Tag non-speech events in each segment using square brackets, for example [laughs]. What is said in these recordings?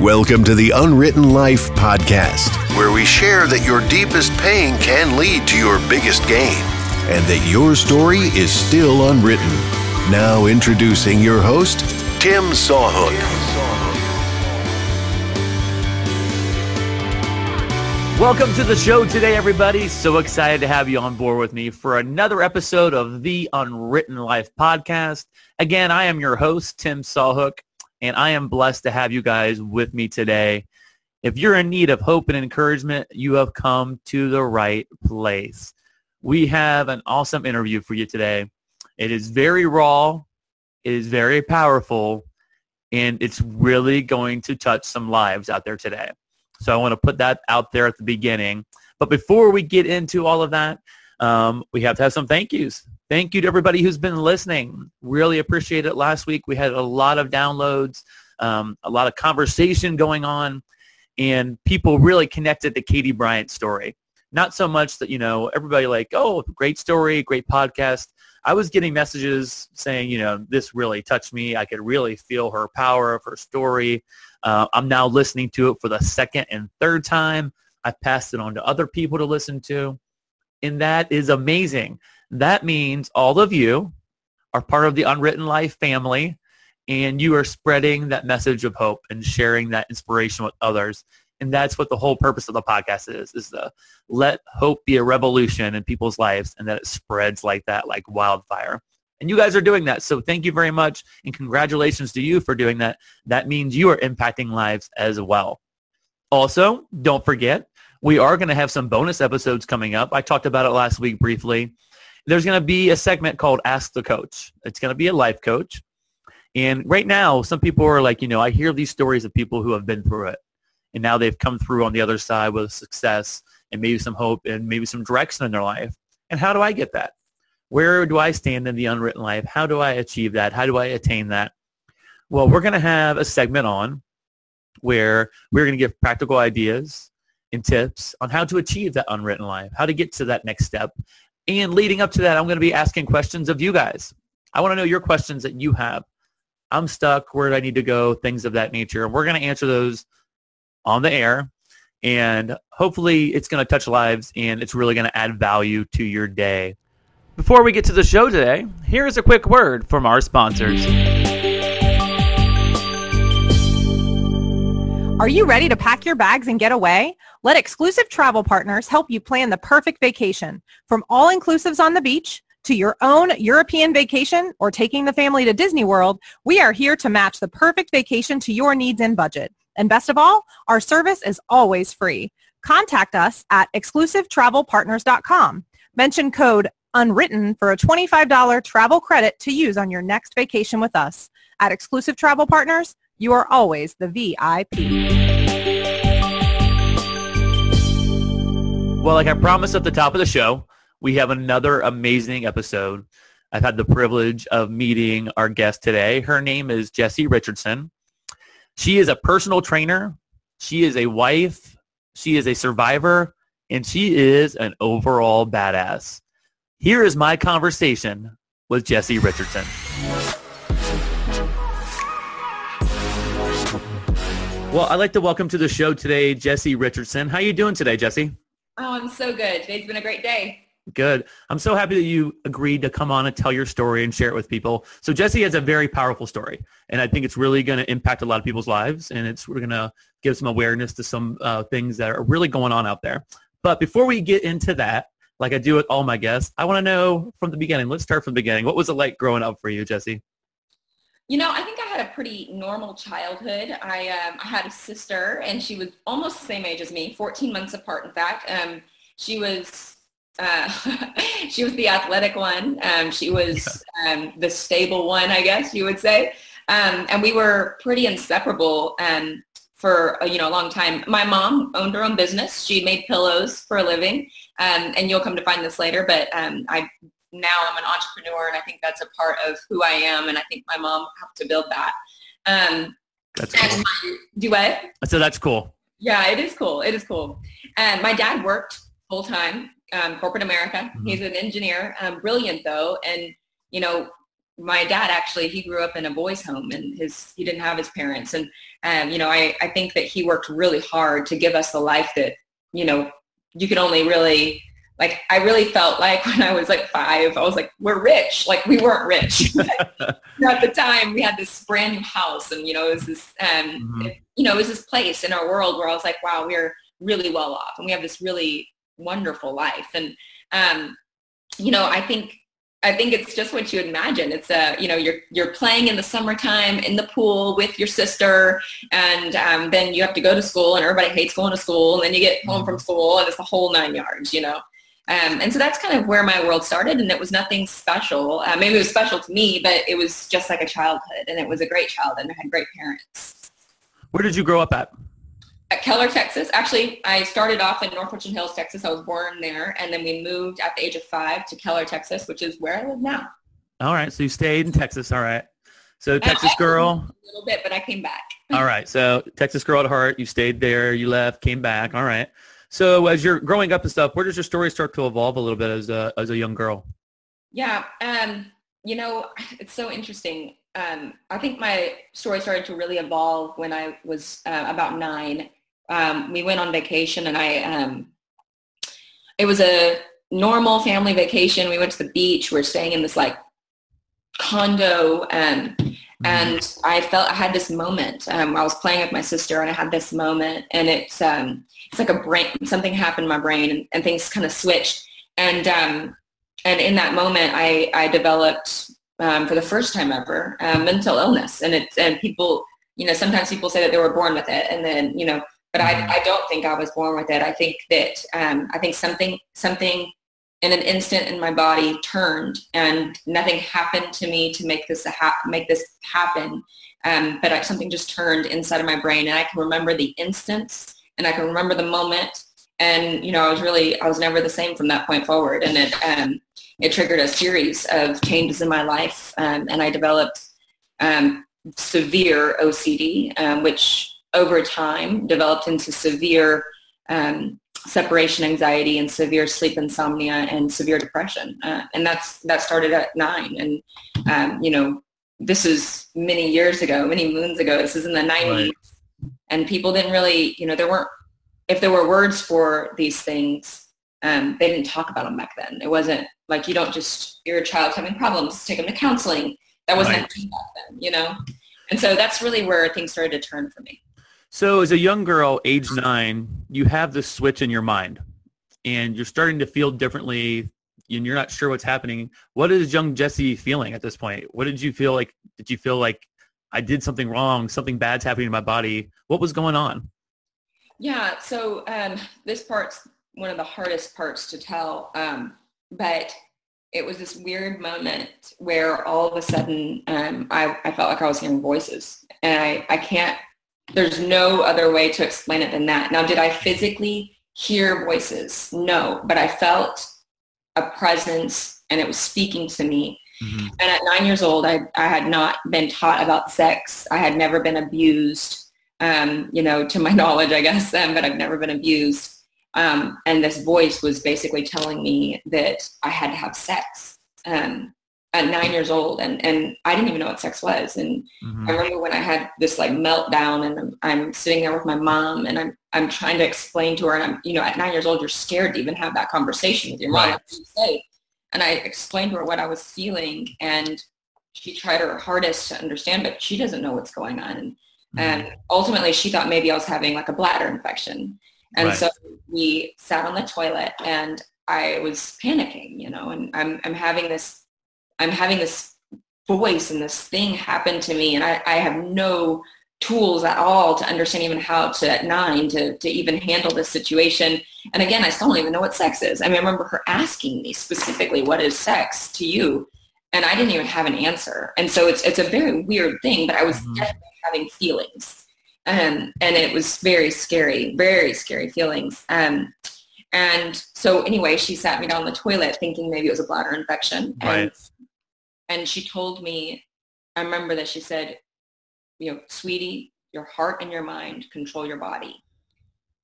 Welcome to the Unwritten Life Podcast, where we share that your deepest pain can lead to your biggest gain and that your story is still unwritten. Now, introducing your host, Tim Sawhook. Welcome to the show today, everybody. So excited to have you on board with me for another episode of the Unwritten Life Podcast. Again, I am your host, Tim Sawhook and I am blessed to have you guys with me today. If you're in need of hope and encouragement, you have come to the right place. We have an awesome interview for you today. It is very raw, it is very powerful, and it's really going to touch some lives out there today. So I want to put that out there at the beginning. But before we get into all of that, um, we have to have some thank yous. Thank you to everybody who's been listening. Really appreciate it. Last week we had a lot of downloads, um, a lot of conversation going on, and people really connected to Katie Bryant's story. Not so much that, you know, everybody like, oh, great story, great podcast. I was getting messages saying, you know, this really touched me. I could really feel her power of her story. Uh, I'm now listening to it for the second and third time. I've passed it on to other people to listen to. And that is amazing. That means all of you are part of the Unwritten Life family and you are spreading that message of hope and sharing that inspiration with others. And that's what the whole purpose of the podcast is, is to let hope be a revolution in people's lives and that it spreads like that, like wildfire. And you guys are doing that. So thank you very much. And congratulations to you for doing that. That means you are impacting lives as well. Also, don't forget, we are going to have some bonus episodes coming up. I talked about it last week briefly there's going to be a segment called Ask the Coach. It's going to be a life coach. And right now, some people are like, you know, I hear these stories of people who have been through it. And now they've come through on the other side with success and maybe some hope and maybe some direction in their life. And how do I get that? Where do I stand in the unwritten life? How do I achieve that? How do I attain that? Well, we're going to have a segment on where we're going to give practical ideas and tips on how to achieve that unwritten life, how to get to that next step, and leading up to that, I'm going to be asking questions of you guys. I want to know your questions that you have. I'm stuck. Where do I need to go? Things of that nature. And we're going to answer those on the air. And hopefully it's going to touch lives and it's really going to add value to your day. Before we get to the show today, here's a quick word from our sponsors. Are you ready to pack your bags and get away? Let exclusive travel partners help you plan the perfect vacation. From all-inclusives on the beach to your own European vacation or taking the family to Disney World, we are here to match the perfect vacation to your needs and budget. And best of all, our service is always free. Contact us at exclusivetravelpartners.com. Mention code unwritten for a $25 travel credit to use on your next vacation with us. At Exclusive Travel Partners, you are always the VIP. Well, like I promised at the top of the show, we have another amazing episode. I've had the privilege of meeting our guest today. Her name is Jessie Richardson. She is a personal trainer. She is a wife. She is a survivor. And she is an overall badass. Here is my conversation with Jessie Richardson. Well, I'd like to welcome to the show today, Jessie Richardson. How are you doing today, Jessie? Oh, I'm so good. Today's been a great day. Good. I'm so happy that you agreed to come on and tell your story and share it with people. So Jessie has a very powerful story, and I think it's really going to impact a lot of people's lives, and it's we're going to give some awareness to some uh, things that are really going on out there. But before we get into that, like I do with all my guests, I want to know from the beginning. Let's start from the beginning. What was it like growing up for you, Jessie? You know, I think I had a pretty normal childhood. I, um, I had a sister, and she was almost the same age as me, 14 months apart, in fact. Um, she was uh, [laughs] she was the athletic one. Um, she was um, the stable one, I guess you would say. Um, and we were pretty inseparable um, for you know a long time. My mom owned her own business. She made pillows for a living, um, and you'll come to find this later. But um, I now I'm an entrepreneur and I think that's a part of who I am and I think my mom helped to build that. Um, that's cool. My, do what? So that's cool. Yeah, it is cool. It is cool. And my dad worked full time, um, corporate America. Mm-hmm. He's an engineer, um, brilliant though. And, you know, my dad actually he grew up in a boys home and his he didn't have his parents and um, you know I, I think that he worked really hard to give us the life that you know you could only really like I really felt like [laughs] when I was like five, I was like, we're rich. Like we weren't rich. [laughs] [laughs] At the time we had this brand new house and, you know, it was this, um, mm-hmm. it, you know, it was this place in our world where I was like, wow, we're really well off and we have this really wonderful life. And, um, you know, I think I think it's just what you imagine. It's a, you know, you're you're playing in the summertime in the pool with your sister, and um, then you have to go to school, and everybody hates going to school, and then you get home from mm-hmm. school, and it's the whole nine yards, you know. Um, and so that's kind of where my world started, and it was nothing special. Uh, maybe it was special to me, but it was just like a childhood, and it was a great childhood, and I had great parents. Where did you grow up at? at Keller, Texas. Actually, I started off in North Richland Hills, Texas. I was born there, and then we moved at the age of five to Keller, Texas, which is where I live now. All right, so you stayed in Texas. All right, so Texas girl. A little bit, but I came back. all right, so Texas girl at heart. You stayed there. You left, came back. All right. So as you're growing up and stuff, where does your story start to evolve a little bit as a as a young girl? Yeah, um, you know, it's so interesting. Um, I think my story started to really evolve when I was uh, about nine um, we went on vacation and I, um, it was a normal family vacation. We went to the beach. We are staying in this like condo um, and I felt I had this moment. Um, I was playing with my sister and I had this moment and it's, um, it's like a brain, something happened in my brain and, and things kind of switched. And, um, and in that moment, I, I developed um, for the first time ever uh, mental illness. And it's, and people, you know, sometimes people say that they were born with it. And then, you know, but I, mm-hmm. I don't think I was born with it. I think that um, I think something something in an instant in my body turned and nothing happened to me to make this ha- make this happen. Um, but I, something just turned inside of my brain and I can remember the instance and I can remember the moment. And, you know, I was really, I was never the same from that point forward. And it, um, it triggered a series of changes in my life. Um, and I developed um, severe OCD, um, which over time developed into severe um, separation anxiety and severe sleep insomnia and severe depression. Uh, and that's that started at nine. And um, you know, this is many years ago, many moons ago. This is in the 90s. Right. And people didn't really, you know, there weren't, if there were words for these things, um, they didn't talk about them back then. It wasn't like you don't just, you're a child having problems, take them to counseling. That wasn't right. back then, you know? And so that's really where things started to turn for me. So as a young girl, age nine, you have this switch in your mind and you're starting to feel differently and you're not sure what's happening. What is young Jessie feeling at this point? What did you feel like? Did you feel like I did something wrong? Something bad's happening in my body? What was going on? Yeah. So um, this part's one of the hardest parts to tell. Um, but it was this weird moment where all of a sudden um, I, I felt like I was hearing voices and I, I can't there's no other way to explain it than that. Now, did I physically hear voices? No, but I felt a presence and it was speaking to me. Mm-hmm. And at nine years old, I, I had not been taught about sex. I had never been abused, um, you know, to my [laughs] knowledge, I guess, um, but I've never been abused. Um, and this voice was basically telling me that I had to have sex. Um, at nine years old and, and I didn't even know what sex was. And mm-hmm. I remember when I had this like meltdown and I'm, I'm, sitting there with my mom and I'm, I'm trying to explain to her and I'm, you know, at nine years old, you're scared to even have that conversation with your mom. Right. And I explained to her what I was feeling and she tried her hardest to understand, but she doesn't know what's going on. And, mm-hmm. and ultimately she thought maybe I was having like a bladder infection. And right. so we sat on the toilet and I was panicking, you know, and I'm, I'm having this I'm having this voice and this thing happen to me and I, I have no tools at all to understand even how to at nine to, to even handle this situation. And again, I still don't even know what sex is. I mean, I remember her asking me specifically, what is sex to you? And I didn't even have an answer. And so it's, it's a very weird thing, but I was mm-hmm. definitely having feelings. Um, and it was very scary, very scary feelings. Um, and so anyway, she sat me down the toilet thinking maybe it was a bladder infection. Right. And she told me, I remember that she said, you know, sweetie, your heart and your mind control your body.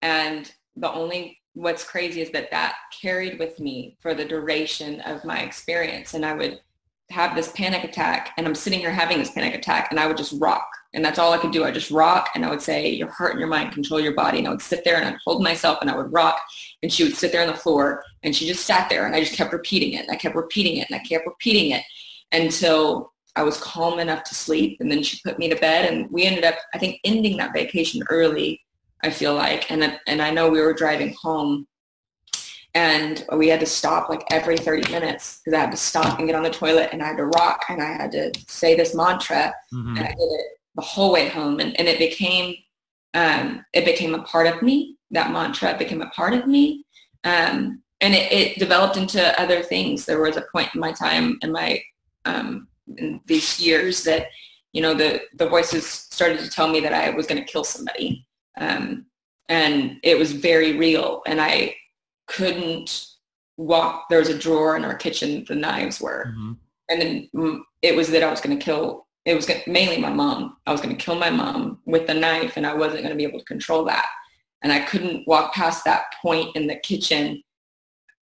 And the only, what's crazy is that that carried with me for the duration of my experience. And I would have this panic attack and I'm sitting here having this panic attack and I would just rock. And that's all I could do. I just rock and I would say, your heart and your mind control your body. And I would sit there and I'd hold myself and I would rock. And she would sit there on the floor and she just sat there and I just kept repeating it. And I kept repeating it and I kept repeating it until I was calm enough to sleep. And then she put me to bed and we ended up, I think, ending that vacation early, I feel like. And, and I know we were driving home and we had to stop like every 30 minutes because I had to stop and get on the toilet and I had to rock and I had to say this mantra mm-hmm. and I did it the whole way home and, and it became um, it became a part of me that mantra became a part of me um, and it, it, developed into other things there was a point in my time in my um, in these years that you know the the voices started to tell me that I was going to kill somebody um, and it was very real and I couldn't walk. There was a drawer in our kitchen. The knives were, mm-hmm. and then mm, it was that I was going to kill. It was mainly my mom. I was going to kill my mom with the knife, and I wasn't going to be able to control that. And I couldn't walk past that point in the kitchen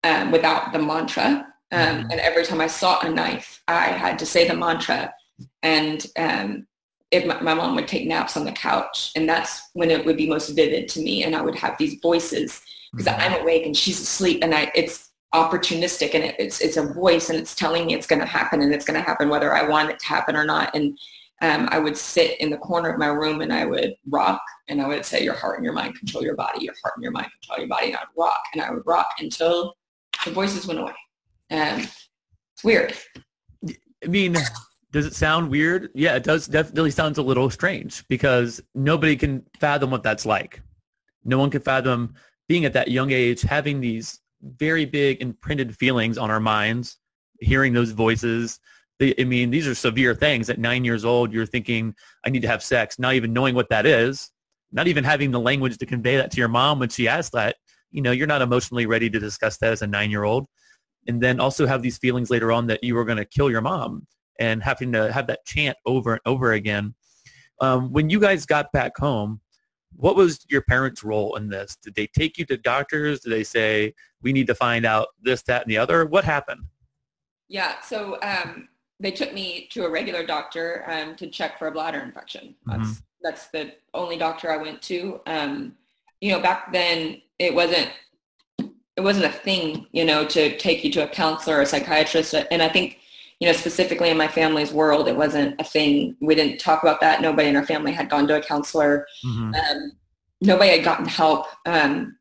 um, without the mantra. Um, mm-hmm. And every time I saw a knife, I had to say the mantra. And um, my, my, mom would take naps on the couch, and that's when it would be most vivid to me. And I would have these voices because mm-hmm. I'm awake and she's asleep and I, it's opportunistic and it, it's, it's a voice and it's telling me it's going to happen and it's going to happen whether I want it to happen or not. And um, I would sit in the corner of my room and I would rock and I would say, your heart and your mind control your body, your heart and your mind control your body. And I would rock and I would rock until the voices went away. And it's weird. I mean, does it sound weird? Yeah, it does. Definitely sounds a little strange because nobody can fathom what that's like. No one can fathom being at that young age, having these very big imprinted feelings on our minds, hearing those voices. I mean, these are severe things. At nine years old, you're thinking, I need to have sex, not even knowing what that is, not even having the language to convey that to your mom when she asks that. You know, you're not emotionally ready to discuss that as a nine-year-old. And then also have these feelings later on that you were going to kill your mom and having to have that chant over and over again. Um, when you guys got back home, what was your parents' role in this? Did they take you to doctors? Did they say, we need to find out this, that, and the other? What happened? Yeah, so um, they took me to a regular doctor um, to check for a bladder infection. That's, mm-hmm. that's the only doctor I went to. Um, you know, back then it wasn't it wasn't a thing, you know, to take you to a counselor or a psychiatrist. And I think you know, specifically in my family's world, it wasn't a thing. We didn't talk about that. Nobody in our family had gone to a counselor. Mm-hmm. Um, nobody had gotten help. Um,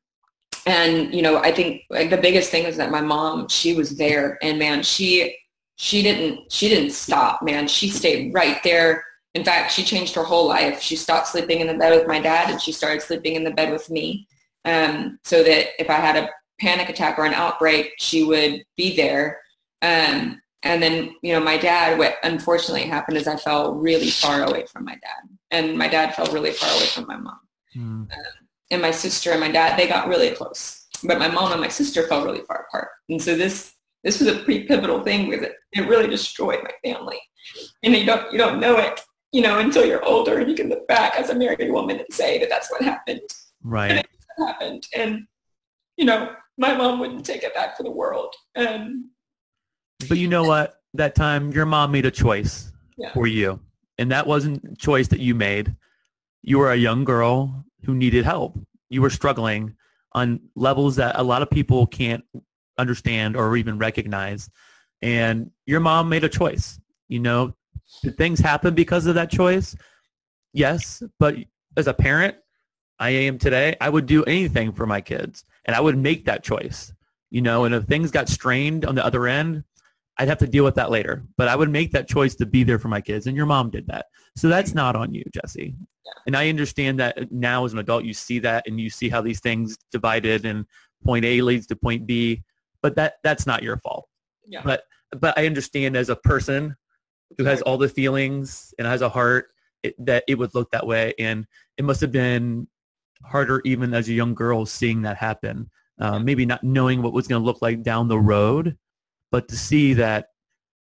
and, you know, I think like, the biggest thing is that my mom, she was there and man, she, she didn't, she didn't stop, man. She stayed right there. In fact, she changed her whole life. She stopped sleeping in the bed with my dad and she started sleeping in the bed with me. Um, so that if I had a panic attack or an outbreak, she would be there. Um, and then you know my dad what unfortunately happened is i fell really far away from my dad. And my dad fell really far away from my mom. Mm. and my sister and my dad they got really close. But my mom and my sister fell really far apart. And so this this was a pretty pivotal thing because it, it really destroyed my family. And you don't you don't know it you know until you're older and you can look back as a married woman and say that that's what happened. Right. And happened. And you know my mom wouldn't take it back for the world and but you know what? That time your mom made a choice yeah. for you. And that wasn't a choice that you made. You were a young girl who needed help. You were struggling on levels that a lot of people can't understand or even recognize. And your mom made a choice. You know, did things happen because of that choice? Yes. But as a parent, I am today, I would do anything for my kids and I would make that choice. You know, and if things got strained on the other end, I'd have to deal with that later. But I would make that choice to be there for my kids, and your mom did that. So that's not on you, Jessie. And I understand that now as an adult, you see that and you see how these things divided and point A leads to point B, but that that's not your fault. Yeah. But but I understand as a person who has all the feelings and has a heart it, that it would look that way, and it must have been harder even as a young girl seeing that happen. Uh, maybe not knowing what was going to look like down the road but to see that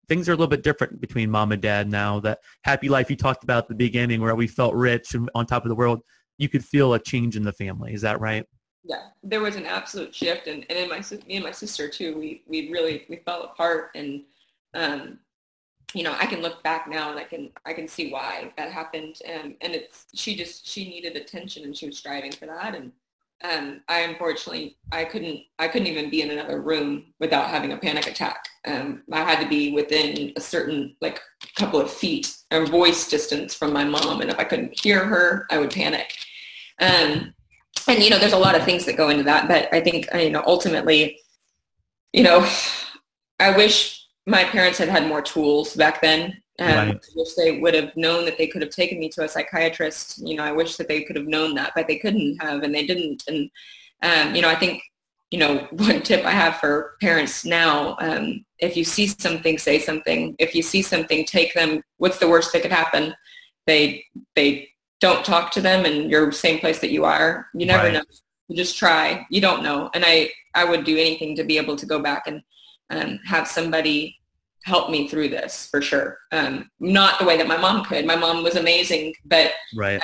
things are a little bit different between mom and dad now. That happy life you talked about at the beginning where we felt rich and on top of the world, you could feel a change in the family. Is that right? Yeah, there was an absolute shift. And, and in my, me and my sister too, we, we really, we fell apart. And, um, you know, I can look back now and I can I can see why that happened. Um, and it's she just she needed attention and she was striving for that. And um, I unfortunately I couldn't I couldn't even be in another room without having a panic attack. Um, I had to be within a certain like couple of feet or voice distance from my mom, and if I couldn't hear her, I would panic. Um, and you know, there's a lot of things that go into that, but I think you know ultimately, you know, I wish my parents had had more tools back then. Um, right. I wish they would have known that they could have taken me to a psychiatrist. You know, I wish that they could have known that, but they couldn't have, and they didn't. And um, you know, I think you know [laughs] one tip I have for parents now: um, if you see something, say something. If you see something, take them. What's the worst that could happen? They they don't talk to them, and you're the same place that you are. You never right. know. You just try. You don't know. And I I would do anything to be able to go back and um, have somebody help me through this for sure. Um, not the way that my mom could. My mom was amazing, but right.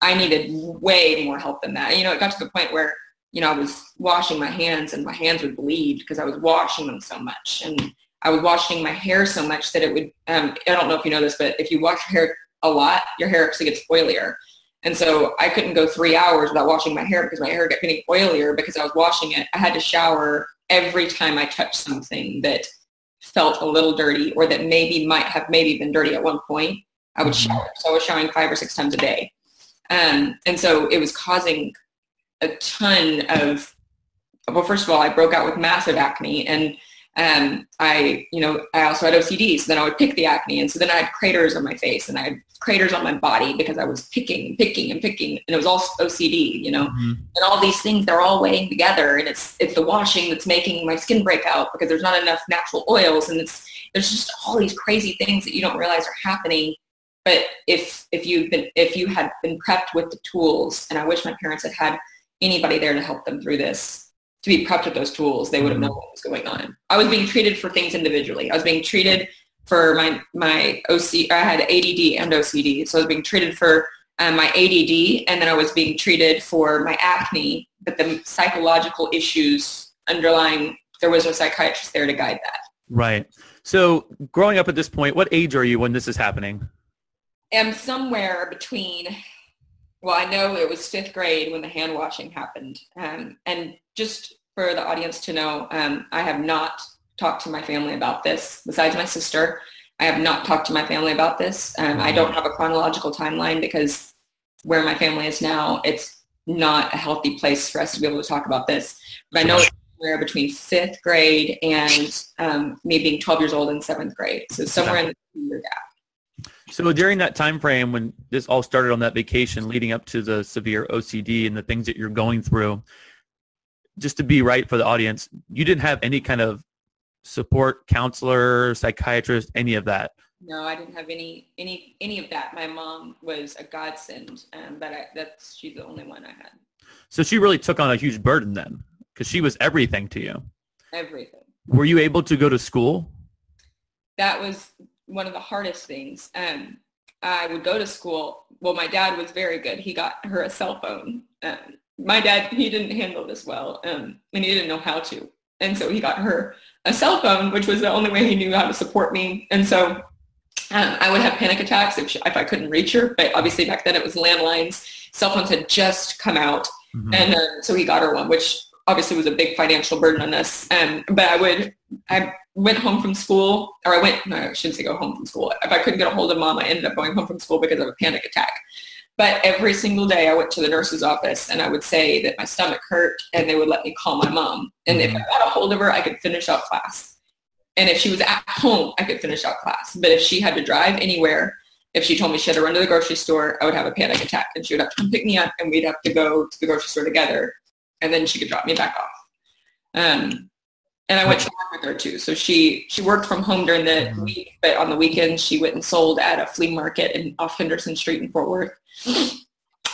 I, I needed way more help than that. You know, it got to the point where, you know, I was washing my hands and my hands would bleed because I was washing them so much. And I was washing my hair so much that it would, um, I don't know if you know this, but if you wash your hair a lot, your hair actually gets oilier. And so I couldn't go three hours without washing my hair because my hair kept getting oilier because I was washing it. I had to shower every time I touched something that felt a little dirty or that maybe might have maybe been dirty at one point, I would mm-hmm. shower. So I was showering five or six times a day. Um, and so it was causing a ton of, well, first of all, I broke out with massive acne and um, I, you know, I also had OCD. So then I would pick the acne. And so then I had craters on my face and I had craters on my body because I was picking and picking and picking. And it was all OCD, you know, mm-hmm. and all these things, they're all weighing together. And it's, it's the washing that's making my skin break out because there's not enough natural oils. And it's, there's just all these crazy things that you don't realize are happening. But if, if you've been, if you had been prepped with the tools, and I wish my parents had had anybody there to help them through this, to be prepped with those tools, they would have known what was going on. I was being treated for things individually. I was being treated for my my OC. I had ADD and OCD, so I was being treated for um, my ADD, and then I was being treated for my acne. But the psychological issues underlying, there was no psychiatrist there to guide that. Right. So, growing up at this point, what age are you when this is happening? I'm somewhere between well, I know it was fifth grade when the hand washing happened. Um, and just for the audience to know, um, I have not talked to my family about this besides my sister. I have not talked to my family about this. Um, I don't have a chronological timeline because where my family is now, it's not a healthy place for us to be able to talk about this. But I know it's somewhere between fifth grade and um, me being 12 years old in seventh grade. So somewhere in the two-year gap. So during that time frame when this all started on that vacation leading up to the severe OCD and the things that you're going through, just to be right for the audience, you didn't have any kind of support counselor, psychiatrist, any of that. No, I didn't have any any any of that. My mom was a godsend, um, but I, that's she's the only one I had. So she really took on a huge burden then, because she was everything to you. Everything. Were you able to go to school? That was one of the hardest things. Um, I would go to school. Well, my dad was very good. He got her a cell phone. Um, my dad, he didn't handle this well, um, and he didn't know how to. And so he got her a cell phone, which was the only way he knew how to support me. And so um, I would have panic attacks if, she, if I couldn't reach her. But obviously back then it was landlines. Cell phones had just come out. Mm-hmm. And uh, so he got her one, which obviously was a big financial burden on us. Um, but I would, I went home from school, or I went, no, I shouldn't say go home from school. If I couldn't get a hold of mom, I ended up going home from school because of a panic attack. But every single day I went to the nurse's office and I would say that my stomach hurt and they would let me call my mom. And if I got a hold of her, I could finish out class. And if she was at home, I could finish out class. But if she had to drive anywhere, if she told me she had to run to the grocery store, I would have a panic attack and she would have to come pick me up and we'd have to go to the grocery store together and then she could drop me back off. Um, and I went to work with her too. So she she worked from home during the mm-hmm. week, but on the weekends she went and sold at a flea market in off Henderson Street in Fort Worth. [laughs]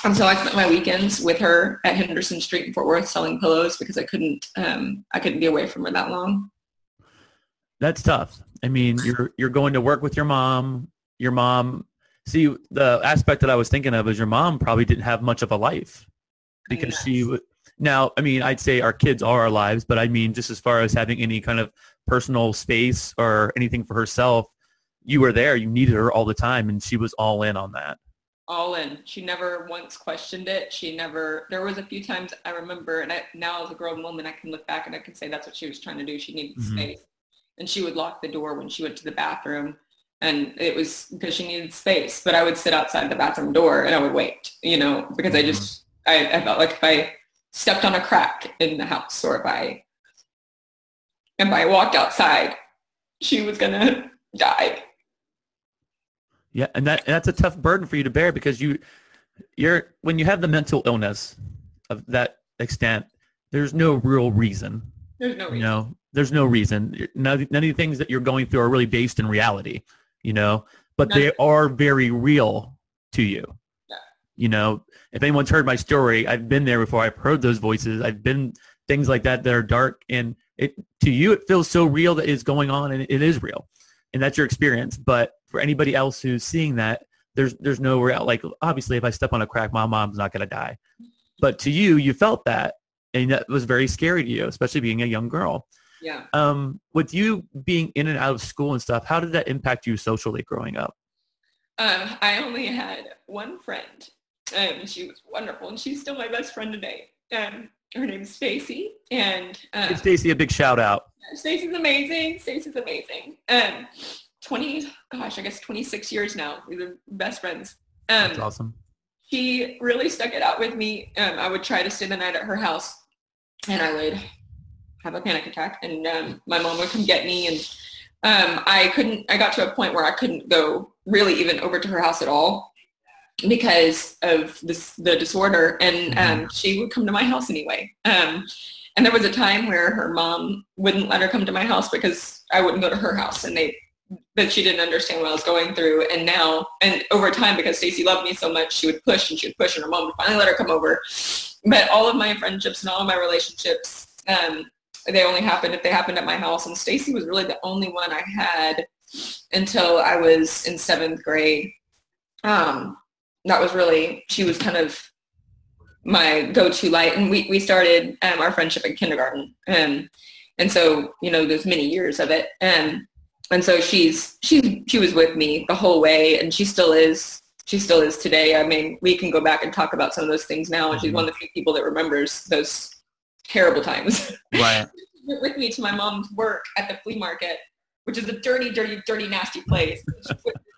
And so I spent my weekends with her at Henderson Street in Fort Worth selling pillows because I couldn't um, I couldn't be away from her that long. That's tough. I mean, you're you're going to work with your mom. Your mom. See, the aspect that I was thinking of is your mom probably didn't have much of a life because yes. she now, I mean, I'd say our kids are our lives, but I mean, just as far as having any kind of personal space or anything for herself, you were there, you needed her all the time, and she was all in on that. All in. She never once questioned it. She never. There was a few times I remember, and I, now as a grown woman, I can look back and I can say that's what she was trying to do. She needed Mhm. space, and she would lock the door when she went to the bathroom, and it was because she needed space. But I would sit outside the bathroom door and I would wait, you know, because I Mhm. just I, I felt like if I stepped on a crack in the house or if I if I walked outside, she was gonna die. Yeah, and that and that's a tough burden for you to bear because you you're when you have the mental illness of that extent, there's no real reason. There's no reason. You know, there's no reason. None, none of the things that you're going through are really based in reality. You know, but None- they are very real to you. Yeah. You know, if anyone's heard my story, I've been there before. I've heard those voices. I've been things like that that are dark, and it to you it feels so real that it's going on, and it is real, and that's your experience. But for anybody else who's seeing that, there's there's no real like obviously if I step on a crack, my mom's not gonna die. But to you, you felt that, and that was very scary to you, especially being a young girl. Yeah. Um, with you being in and out of school and stuff, how did that impact you socially growing up? Um, I only had one friend, um, and she was wonderful, and she's still my best friend today. Um, her name's Stacy, and Give Stacy a big shout out. Stacy's amazing. Stacy's amazing. Um, 20, gosh, I guess 26 years now. We were best friends. Um, That's awesome. she really stuck it out with me. Um, I would try to stay the night at her house, and I would have a panic attack, and um, my mom would come get me, and um, I couldn't. I got to a point where I couldn't go really even over to her house at all because of this the disorder, and um, she would come to my house anyway. Um, and there was a time where her mom wouldn't let her come to my house because I wouldn't go to her house, and they that she didn't understand what I was going through. And now, and over time, because Stacy loved me so much, she would push and she would push, and her mom would finally let her come over. But all of my friendships and all of my relationships, um, they only happened if they happened at my house. And Stacy was really the only one I had until I was in seventh grade. Um, that was really, she was kind of my go-to light. And we, we started um, our friendship in kindergarten. Um, and so, you know, there's many years of it. And and so she's she she was with me the whole way and she still is she still is today i mean we can go back and talk about some of those things now and she's one of the few people that remembers those terrible times [laughs] Right. She went with me to my mom's work at the flea market which is a dirty dirty dirty nasty place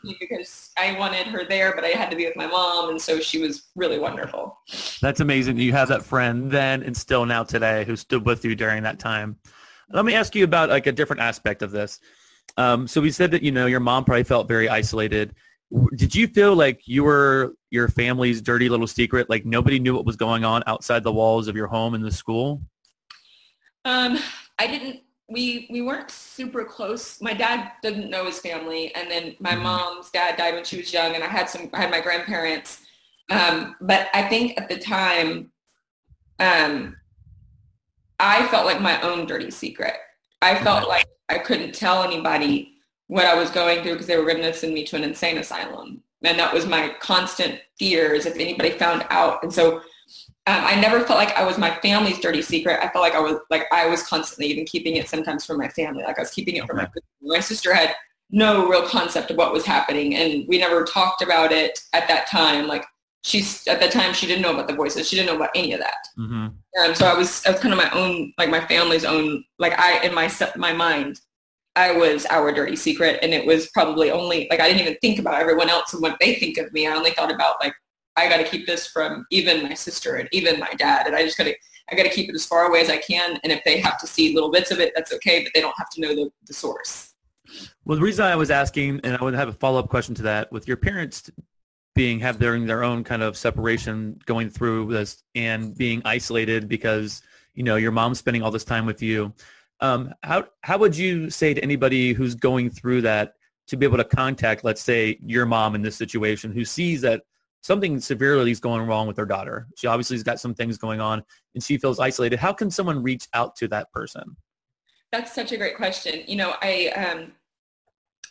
She went with me because i wanted her there but i had to be with my mom and so she was really wonderful That's amazing. You have that friend then and still now today who stood with you during that time. Let me ask you about like a different aspect of this. Um, so we said that, you know, your mom probably felt very isolated. Did you feel like you were your family's dirty little secret? Like nobody knew what was going on outside the walls of your home and the school? Um, I didn't. We we weren't super close. My dad didn't know his family, and then my Mhm. mom's dad died when she was young, and I had some. I had my grandparents. Um, but I think at the time, um, I felt like my own dirty secret. I felt Okay. like I couldn't tell anybody what I was going through because they were going to send me to an insane asylum, and that was my constant fear is if anybody found out. And so um, I never felt like I was my family's dirty secret. I felt like I was like I was constantly even keeping it sometimes from my family. Like I was keeping it from my Okay. my sister had no real concept of what was happening, and we never talked about it at that time. Like she's at that time she didn't know about the voices. She didn't know about any of that. hmm Um, so I was I was kind of my own like my family's own like I in my my mind. I was our dirty secret, and it was probably only like I didn't even think about everyone else and what they think of me. I only thought about like I got to keep this from even my sister and even my dad, and I just got to I got to keep it as far away as I can. And if they have to see little bits of it, that's okay, but they don't have to know the, the source. Well, the reason I was asking, and I would have a follow-up question to that, with your parents being have their their own kind of separation going through this and being isolated because you know your mom's spending all this time with you. Um, how how would you say to anybody who's going through that to be able to contact, let's say, your mom in this situation who sees that something severely is going wrong with her daughter? She obviously has got some things going on, and she feels isolated. How can someone reach out to that person? That's such a great question. You know, I um,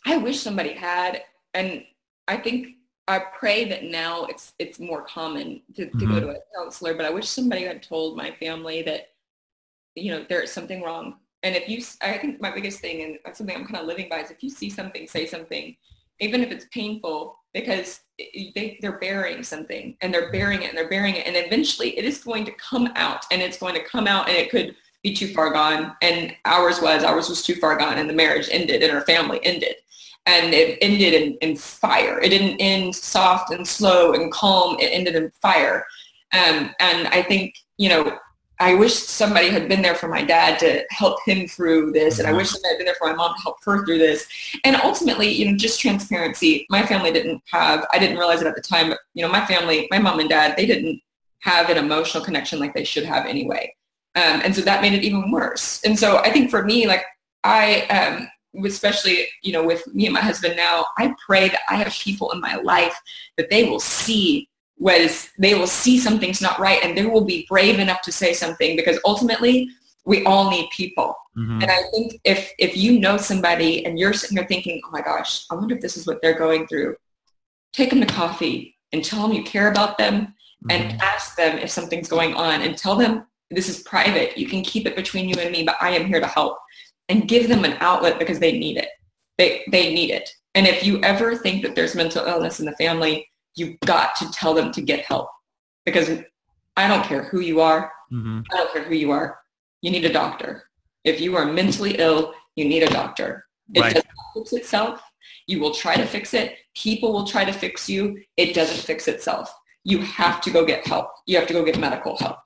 I wish somebody had, and I think I pray that now it's it's more common to, to go Mhm. to a counselor. But I wish somebody had told my family that, you know, there is something wrong, And if you, I think my biggest thing and that's something I'm kind of living by is if you see something, say something, even if it's painful, because they, they're burying something and they're burying it and they're burying it. And eventually it is going to come out and it's going to come out and it could be too far gone. And ours was, ours was too far gone and the marriage ended and our family ended. And it ended in, in fire. It didn't end soft and slow and calm. It ended in fire. Um, and I think, you know, I wish somebody had been there for my dad to help him through this. And I wish somebody had been there for my mom to help her through this. And ultimately, you know, just transparency. My family didn't have, I didn't realize it at the time, but, you know, my family, my mom and dad, they didn't have an emotional connection like they should have anyway. Um, and so that made it even worse. And so I think for me, like I, um, especially, you know, with me and my husband now, I pray that I have people in my life that they will see was they will see something's not right and they will be brave enough to say something because ultimately we all need people. Mm-hmm. And I think if if you know somebody and you're sitting there thinking, oh my gosh, I wonder if this is what they're going through, take them to coffee and tell them you care about them mm-hmm. and ask them if something's going on and tell them this is private. You can keep it between you and me, but I am here to help. And give them an outlet because they need it. They they need it. And if you ever think that there's mental illness in the family, you've got to tell them to get help because I don't care who you are. Mm-hmm. I don't care who you are. You need a doctor. If you are mentally ill, you need a doctor. It right. doesn't fix itself. You will try to fix it. People will try to fix you. It doesn't fix itself. You have to go get help. You have to go get medical help.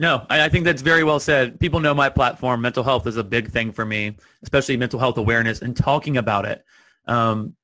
No, I think that's very well said. People know my platform. Mental health is a big thing for me, especially mental health awareness and talking about it. Um,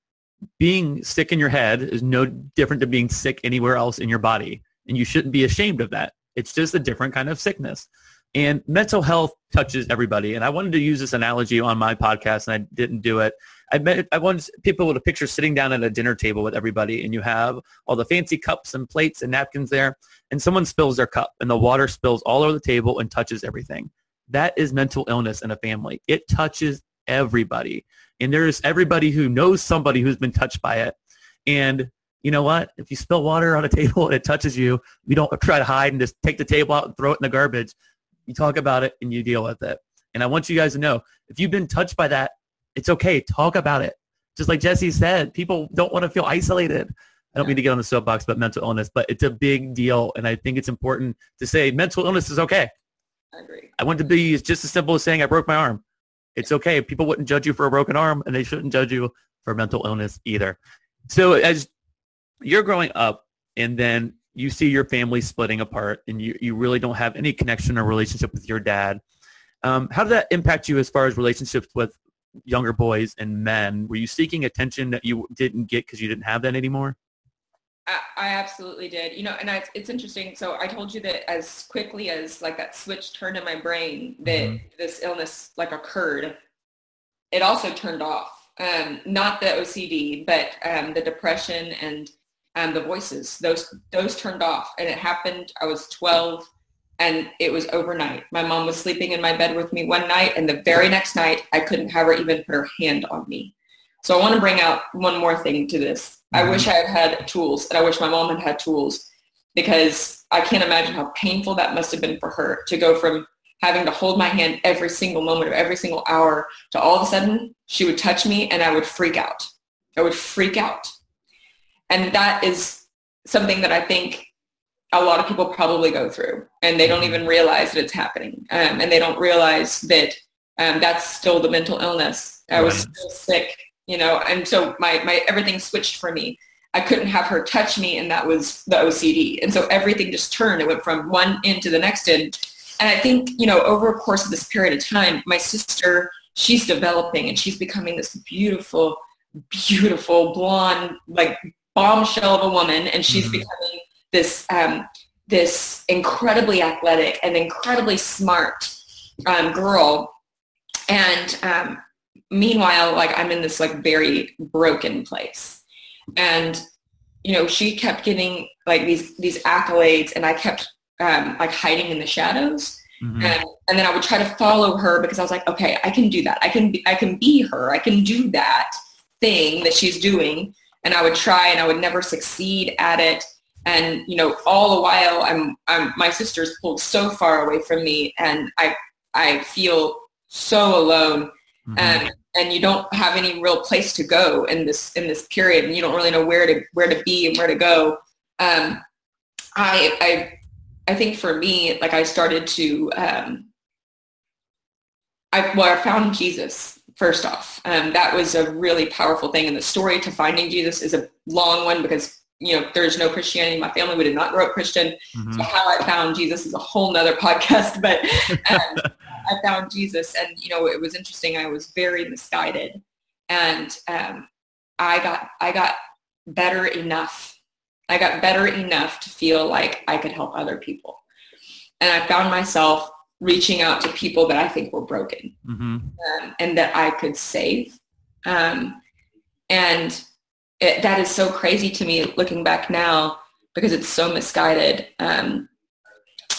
being sick in your head is no different than being sick anywhere else in your body. And you shouldn't be ashamed of that. It's just a different kind of sickness. And mental health touches everybody. And I wanted to use this analogy on my podcast and I didn't do it. I met, I wanted people to picture sitting down at a dinner table with everybody and you have all the fancy cups and plates and napkins there and someone spills their cup and the water spills all over the table and touches everything. That is mental illness in a family. It touches everybody. And there's everybody who knows somebody who's been touched by it. And you know what? If you spill water on a [laughs] table and it touches you, you don't try to hide and just take the table out and throw it in the garbage. You talk about it and you deal with it. And I want you guys to know, if you've been touched by that, it's okay. Talk about it. Just like Jessie said, people don't want to feel isolated. I don't mean to get on the soapbox about mental illness, but it's a big deal. And I think it's important to say mental illness is okay. I agree. I want to be just as simple as saying I broke my arm it's okay. People wouldn't judge you for a broken arm and they shouldn't judge you for mental illness either. So as you're growing up and then you see your family splitting apart and you, you really don't have any connection or relationship with your dad, um, how did that impact you as far as relationships with younger boys and men? Were you seeking attention that you didn't get because you didn't have that anymore? I, absolutely did. You know, and I, it's interesting. So I told you that as quickly as like that switch turned in my brain that mm-hmm. this illness like occurred, it also turned off. Um, not the OCD, but um, the depression and um, the voices. Those those turned off, and it happened. I was 12, and it was overnight. My mom was sleeping in my bed with me one night, and the very next night, I couldn't have her even put her hand on me. So I want to bring out one more thing to this. I mm-hmm. wish I had had tools and I wish my mom had had tools because I can't imagine how painful that must have been for her to go from having to hold my hand every single moment of every single hour to all of a sudden she would touch me and I would freak out. I would freak out. And that is something that I think a lot of people probably go through and they don't mm-hmm. even realize that it's happening. Um, and they don't realize that um, that's still the mental illness. I was still sick you know, and so my, my everything switched for me. I couldn't have her touch me and that was the OCD. And so everything just turned. It went from one end to the next end. And I think, you know, over a course of this period of time, my sister, she's developing and she's becoming this beautiful, beautiful blonde, like bombshell of a woman. And she's mm-hmm. becoming this, um, this incredibly athletic and incredibly smart um, girl. And um, meanwhile, like I'm in this like very broken place. And, you know, she kept getting like these, these accolades and I kept um, like hiding in the shadows. Mm-hmm. And, and then I would try to follow her because I was like, okay, I can do that. I can be, I can be her. I can do that thing that she's doing. And I would try and I would never succeed at it. And, you know, all the while I'm, I'm, my sister's pulled so far away from me and I, I feel so alone Mhm. and and you don't have any real place to go in this in this period and you don't really know where to where to be and where to go um, I, I I think for me like I started to um, I well I found Jesus first off um, that was a really powerful thing and the story to finding Jesus is a long one because you know there's no Christianity in my family we did not grow up Christian Mhm. so how I found Jesus is a whole nother [laughs] podcast but um, [laughs] I found Jesus and you know it was interesting I was very misguided and um, I got I got better enough I got better enough to feel like I could help other people and I found myself reaching out to people that I think were broken Mhm. um, and that I could save. Um, and it, that is so crazy to me looking back now because it's so misguided um,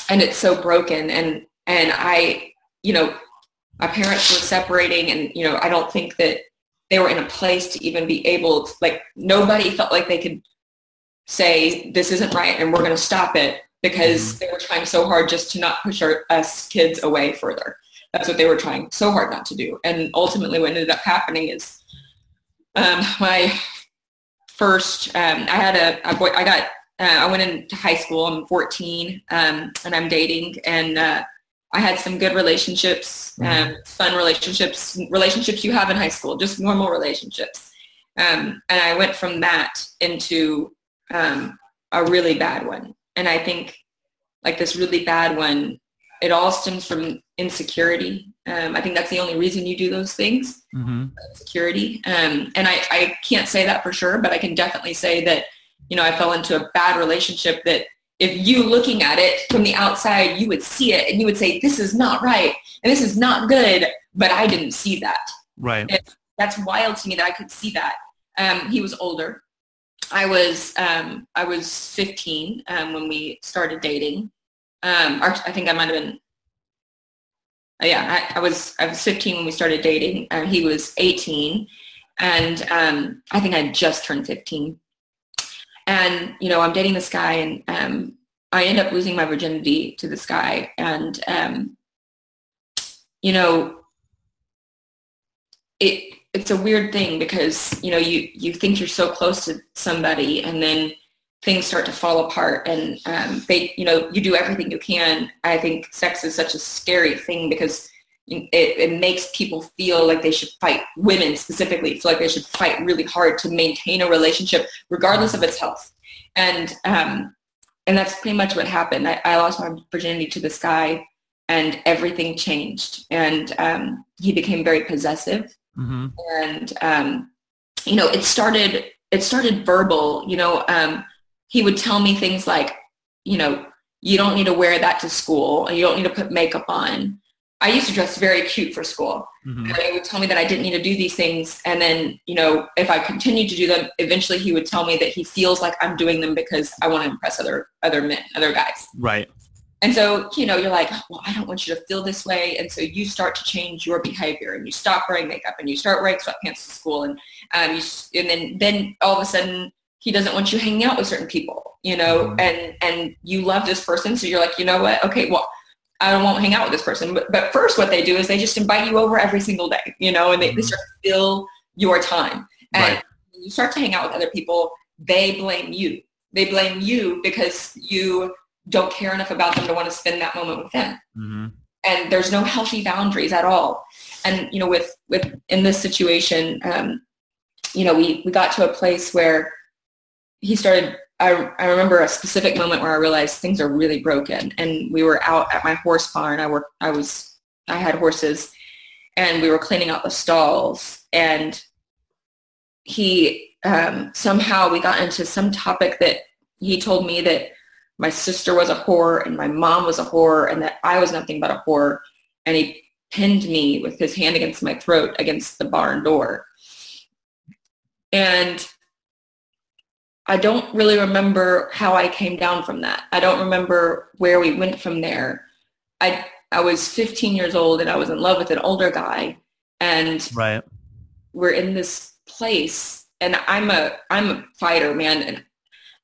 and it's so broken. And and I, you know, my parents were separating, and you know, I don't think that they were in a place to even be able to like nobody felt like they could say this isn't right and we're going to stop it because they were trying so hard just to not push our, us kids away further that's what they were trying so hard not to do. And ultimately what ended up happening is um, my first, um, I had a, a boy, I got, uh, I went into high school, I'm 14 um, and I'm dating and uh, I had some good relationships, um, fun relationships, relationships you have in high school, just normal relationships. Um, and I went from that into um, a really bad one. And I think like this really bad one it all stems from insecurity. Um, I think that's the only reason you do those things, Mhm. insecurity. Um, and I, I can't say that for sure, but I can definitely say that, you know, I fell into a bad relationship that if you looking at it from the outside, you would see it and you would say, this is not right and this is not good, but I didn't see that. Right. That's wild to me that I could see that. Um, he was older. I was um, I was 15 um, when we started dating. Um, I think I might have been. uh, yeah, I, I was I was 15 when we started dating. Uh, he was 18, and um, I think I just turned 15. And you know, I'm dating this guy, and um, I end up losing my virginity to this guy, and um, you know, it it's a weird thing because you know you you think you're so close to somebody and then things start to fall apart and um, they you know you do everything you can. I think sex is such a scary thing because it, it makes people feel like they should fight women specifically feel like they should fight really hard to maintain a relationship regardless of its health. And um, and that's pretty much what happened. I, I lost my virginity to this guy and everything changed. And um, he became very possessive. Mhm. and um, you know it started it started verbal you know um, he would tell me things like you know you don't need to wear that to school. And you don't need to put makeup on i used to dress very cute for school Mhm. and he would tell me that i didn't need to do these things and then you know if i continued to do them eventually he would tell me that he feels like i'm doing them because i want to impress other other men other guys Right. and so, you know, you're like, well, I don't want you to feel this way. And so you start to change your behavior and you stop wearing makeup and you start wearing sweatpants to school. And, um, you, and then, then all of a sudden he doesn't want you hanging out with certain people, you know, Mhm. and, and you love this person. So you're like, you know what? Okay, well, I won't hang out with this person. But, but first what they do is they just invite you over every single day, you know, and they, they Mhm. start to fill your time. And Right. when you start to hang out with other people, they blame you. They blame you because you don't care enough about them to want to spend that moment with them. Mhm. And there's no healthy boundaries at all. And you know, with with in this situation, um, you know, we we got to a place where he started. I I remember a specific moment where I realized things are really broken. And we were out at my horse barn. I worked. I was. I had horses, and we were cleaning out the stalls. And he um, somehow we got into some topic that he told me that my sister was a whore and my mom was a whore and that I was nothing but a whore. And he pinned me with his hand against my throat against the barn door. And I don't really remember how I came down from that. I don't remember where we went from there. I I was 15 years old and I was in love with an older guy and Right. we're in this place and I'm a I'm a fighter, man. And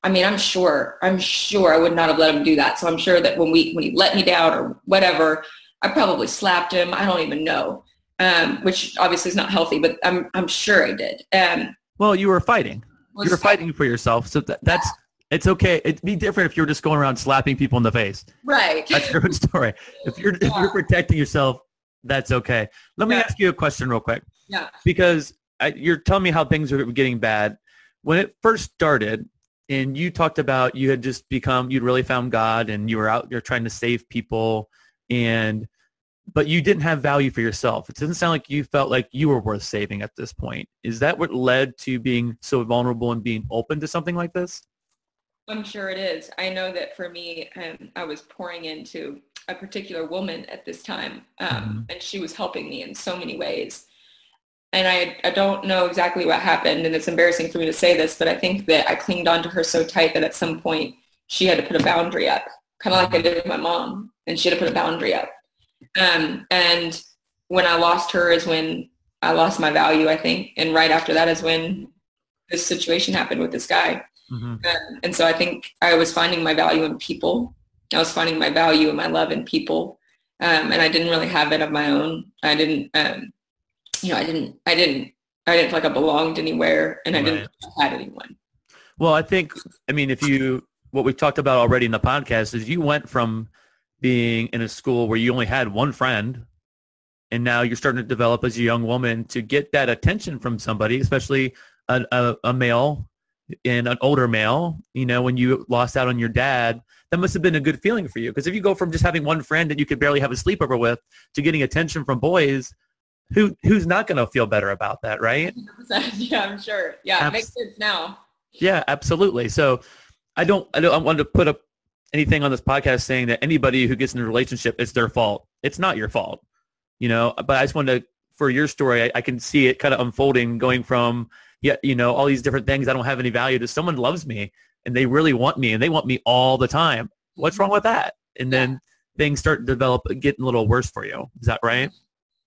I mean, I'm sure, I'm sure I would not have let him do that. So I'm sure that when we when he let me down or whatever, I probably slapped him. I don't even know, um, which obviously is not healthy, but I'm I'm sure I did. Um, well, you were fighting. You were fighting for yourself, so that, that's it's okay. It'd be different if you were just going around slapping people in the face. Right. That's your own story. If you're if you're protecting yourself, that's okay. Let me Yeah. ask you a question real quick. Yeah. Because I, you're telling me how things are getting bad. When it first started, and you talked about you had just become, you'd really found God, and you were out, you're trying to save people, and but you didn't have value for yourself. It doesn't sound like you felt like you were worth saving at this point. Is that what led to being so vulnerable and being open to something like this? I'm sure it is. I know that for me, um, I was pouring into a particular woman at this time, um, and she was helping me in so many ways. And I, I don't know exactly what happened, and it's embarrassing for me to say this, but I think that I clinged onto her so tight that at some point she had to put a boundary up, kind of like I did with my mom, and she had to put a boundary up. Um, and when I lost her is when I lost my value, I think. And right after that is when this situation happened with this guy. Mhm. Um, and so I think I was finding my value in people. I was finding my value and my love in people. Um, and I didn't really have it of my own. I didn't, um, you know, I didn't, I didn't, I didn't feel like I belonged anywhere and I didn't Right. had anyone. Well, I think, I mean, if you, what we've talked about already in the podcast is you went from being in a school where you only had one friend and now you're starting to develop as a young woman to get that attention from somebody, especially a, a, a male and an older male, you know, when you lost out on your dad, that must have been a good feeling for you. Because if you go from just having one friend that you could barely have a sleepover with to getting attention from boys, who who's not going to feel better about that, right? [laughs] yeah, I'm sure. Yeah, it makes sense now. Yeah, absolutely. So I don't, I don't, I want to put up anything on this podcast saying that anybody who gets in a relationship, it's their fault. It's not your fault, you know, but I just wanted to, for your story, I, I can see it kind of unfolding going from, yeah, you know, all these different things. I don't have any value to someone loves me and they really want me and they want me all the time. What's wrong with that? And then things start to develop, getting a little worse for you. Is that right?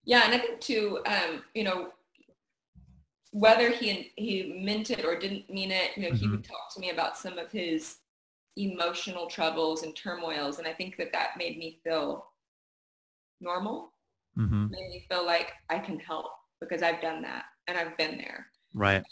Yeah, and I think too, um, you know, whether he he meant it or didn't mean it, you know, he Mhm. would talk to me about some of his emotional troubles and turmoils, and I think that that made me feel normal, mm-hmm. made me feel like I can help because I've done that and I've been there. Right.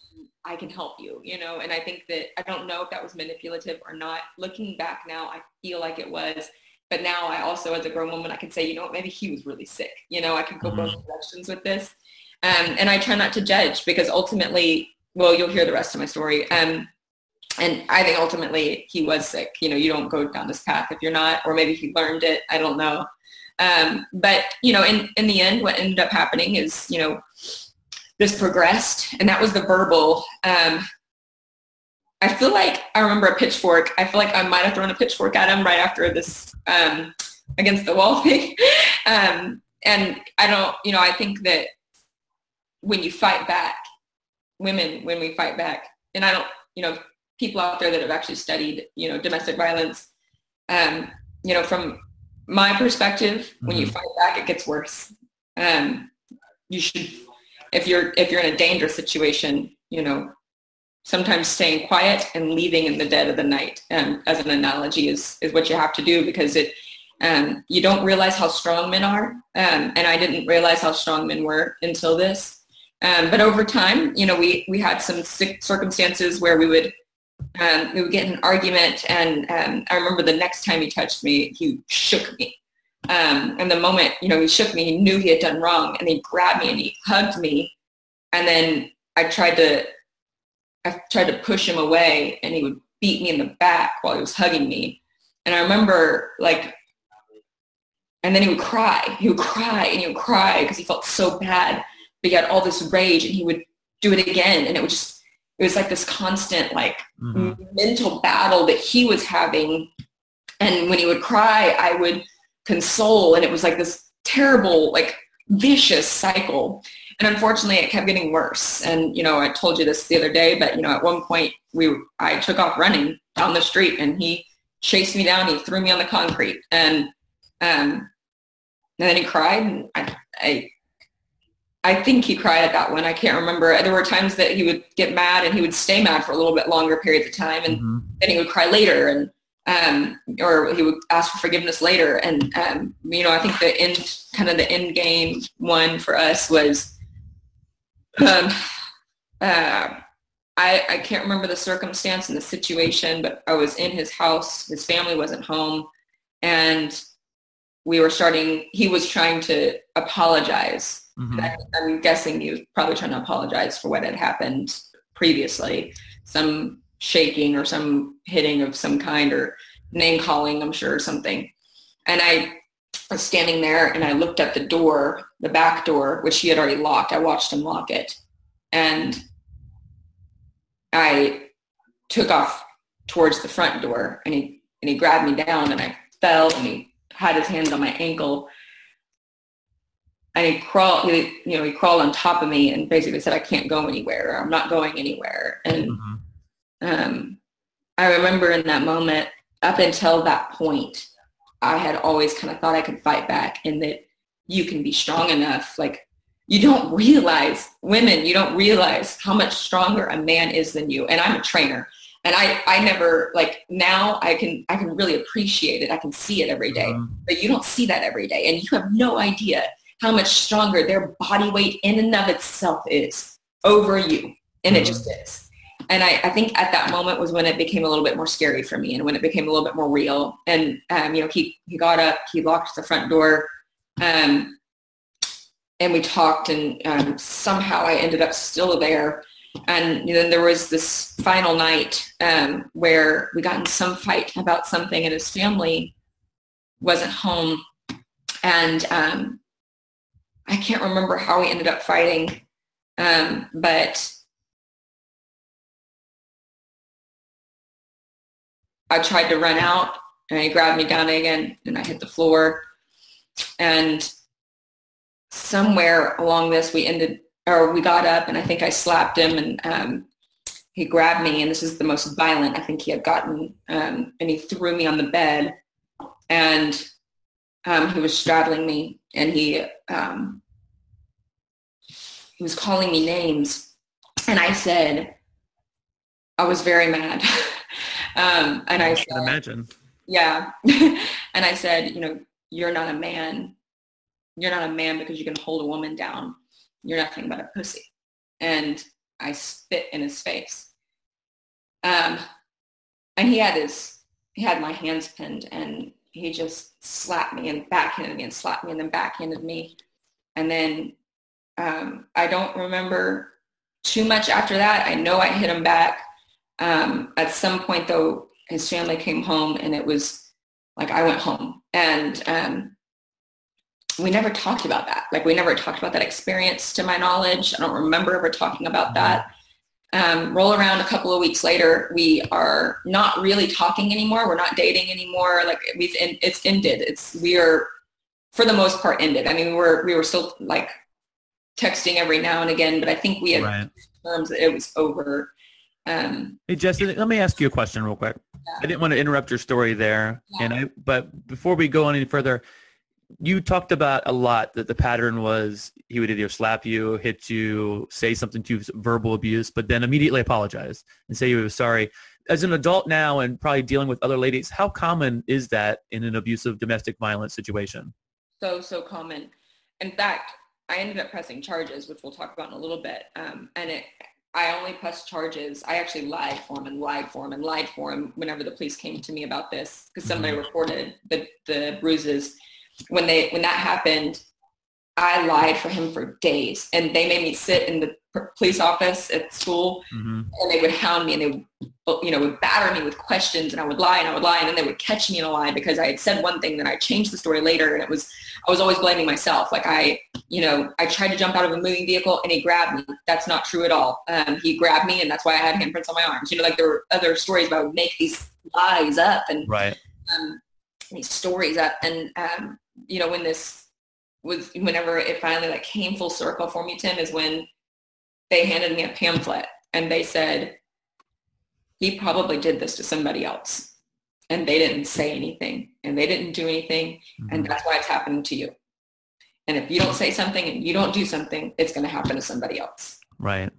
I can help you, you know, and I think that I don't know if that was manipulative or not. Looking back now, I feel like it was. But now I also, as a grown woman, I can say, you know what, maybe he was really sick. You know, I could go both directions with this. Um, and I try not to judge because ultimately, well, you'll hear the rest of my story. Um, and I think ultimately he was sick. You know, you don't go down this path if you're not, or maybe he learned it. I don't know. Um, but, you know, in, in the end, what ended up happening is, you know, this progressed and that was the verbal um, i feel like i remember a pitchfork i feel like i might have thrown a pitchfork at him right after this um, against the wall [laughs] thing um, and i don't you know i think that when you fight back women when we fight back and i don't you know people out there that have actually studied you know domestic violence um, you know from my perspective when you Mhm. fight back it gets worse um, you should if you're if you're in a dangerous situation, you know, sometimes staying quiet and leaving in the dead of the night, um, as an analogy, is is what you have to do because it um, you don't realize how strong men are, um, and I didn't realize how strong men were until this. Um, but over time, you know, we we had some circumstances where we would um, we would get an argument, and um, I remember the next time he touched me, he shook me. Um, and the moment, you know, he shook me, he knew he had done wrong and he grabbed me and he hugged me. And then I tried to, I tried to push him away and he would beat me in the back while he was hugging me. And I remember like, and then he would cry, he would cry and he would cry because he felt so bad. But he had all this rage and he would do it again. And it would just, it was like this constant like Mhm. mental battle that he was having. And when he would cry, I would console. And it was like this terrible, like vicious cycle. And unfortunately, it kept getting worse. And, you know, I told you this the other day, but, you know, at one point we, I took off running down the street and he chased me down. He threw me on the concrete and, um, and then he cried and I, I, I think he cried at that one. I can't remember. There were times that he would get mad and he would stay mad for a little bit longer periods of time. And Mhm. then he would cry later and um, or he would ask for forgiveness later. And um, you know, I think the end, kind of the end game one for us was, um, uh, I I can't remember the circumstance and the situation, but I was in his house. His family wasn't home, and we were starting. He was trying to apologize. Mhm. I, I'm guessing he was probably trying to apologize for what had happened previously. Some shaking or some hitting of some kind or name calling, I'm sure, or something. And I was standing there and I looked at the door, the back door, which he had already locked. I watched him lock it. And I took off towards the front door and he and he grabbed me down and I fell and he had his hands on my ankle and he crawled he, you know he crawled on top of me and basically said i can't go anywhere i'm not going anywhere and Mhm. um, I remember in that moment, up until that point, I had always kind of thought I could fight back and that you can be strong enough. Like you don't realize, women, you don't realize how much stronger a man is than you. And I'm a trainer. And I, I never like now I can I can really appreciate it. I can see it every day. Mhm. But you don't see that every day. And you have no idea how much stronger their body weight in and of itself is over you. And it Mhm. just is. And I, I think at that moment was when it became a little bit more scary for me and when it became a little bit more real. And, um, you know, he, he got up, he locked the front door, um, and we talked and um, somehow I ended up still there. And then there was this final night um, where we got in some fight about something and his family wasn't home. And um, I can't remember how we ended up fighting, um, but I tried to run out and he grabbed me down again and I hit the floor. And somewhere along this we ended or we got up and I think I slapped him and um, he grabbed me and this is the most violent I think he had gotten um, and he threw me on the bed and um, he was straddling me and he um, he was calling me names and I said I was very mad [laughs] um, and I I said can imagine. yeah. [laughs] and I said, you know, you're not a man. You're not a man because you can hold a woman down. You're nothing but a pussy. And I spit in his face. Um, and he had his, he had my hands pinned and he just slapped me and backhanded me and slapped me and then backhanded me. And then um, I don't remember too much after that. I know I hit him back. Um, at some point though, his family came home and it was like I went home and um, we never talked about that. Like we never talked about that experience to my knowledge. I don't remember ever talking about that. Um, roll around a couple of weeks later, we are not really talking anymore. We're not dating anymore. Like we've, en- it's ended. It's, we are for the most part ended. I mean, we were, we were still like texting every now and again, but I think we had Right. terms that it was over. Um, Hey, Justin, let me ask you a question real quick. I didn't want to interrupt your story there, Yeah. and I. But before we go any further, you talked about a lot that the pattern was he would either slap you, hit you, say something to you, verbal abuse, but then immediately apologize and say he was sorry. As an adult now and probably dealing with other ladies, how common is that in an abusive domestic violence situation? so so common. In fact, I ended up pressing charges, which we'll talk about in a little bit. Um, and it, I only pressed charges. I actually lied for him and lied for him and lied for him whenever the police came to me about this because somebody reported the the bruises. When they when that happened, I lied for him for days, and they made me sit in the police office at school hmm and they would hound me and they would you know would batter me with questions and I would lie and I would lie and then they would catch me in a lie because I had said one thing then I changed the story later and it was I was always blaming myself. Like I you know I tried to jump out of a moving vehicle and he grabbed me. That's not true at all. Um, he grabbed me and that's why I had handprints on my arms. You know like there were other stories but I would make these lies up and Right. um, these stories up. And um, you know when this was whenever it finally like came full circle for me tim is when they handed me a pamphlet and they said he probably did this to somebody else and they didn't say anything and they didn't do anything and Mhm. that's why it's happening to you and if you don't say something and you don't do something it's going to happen to somebody else Right.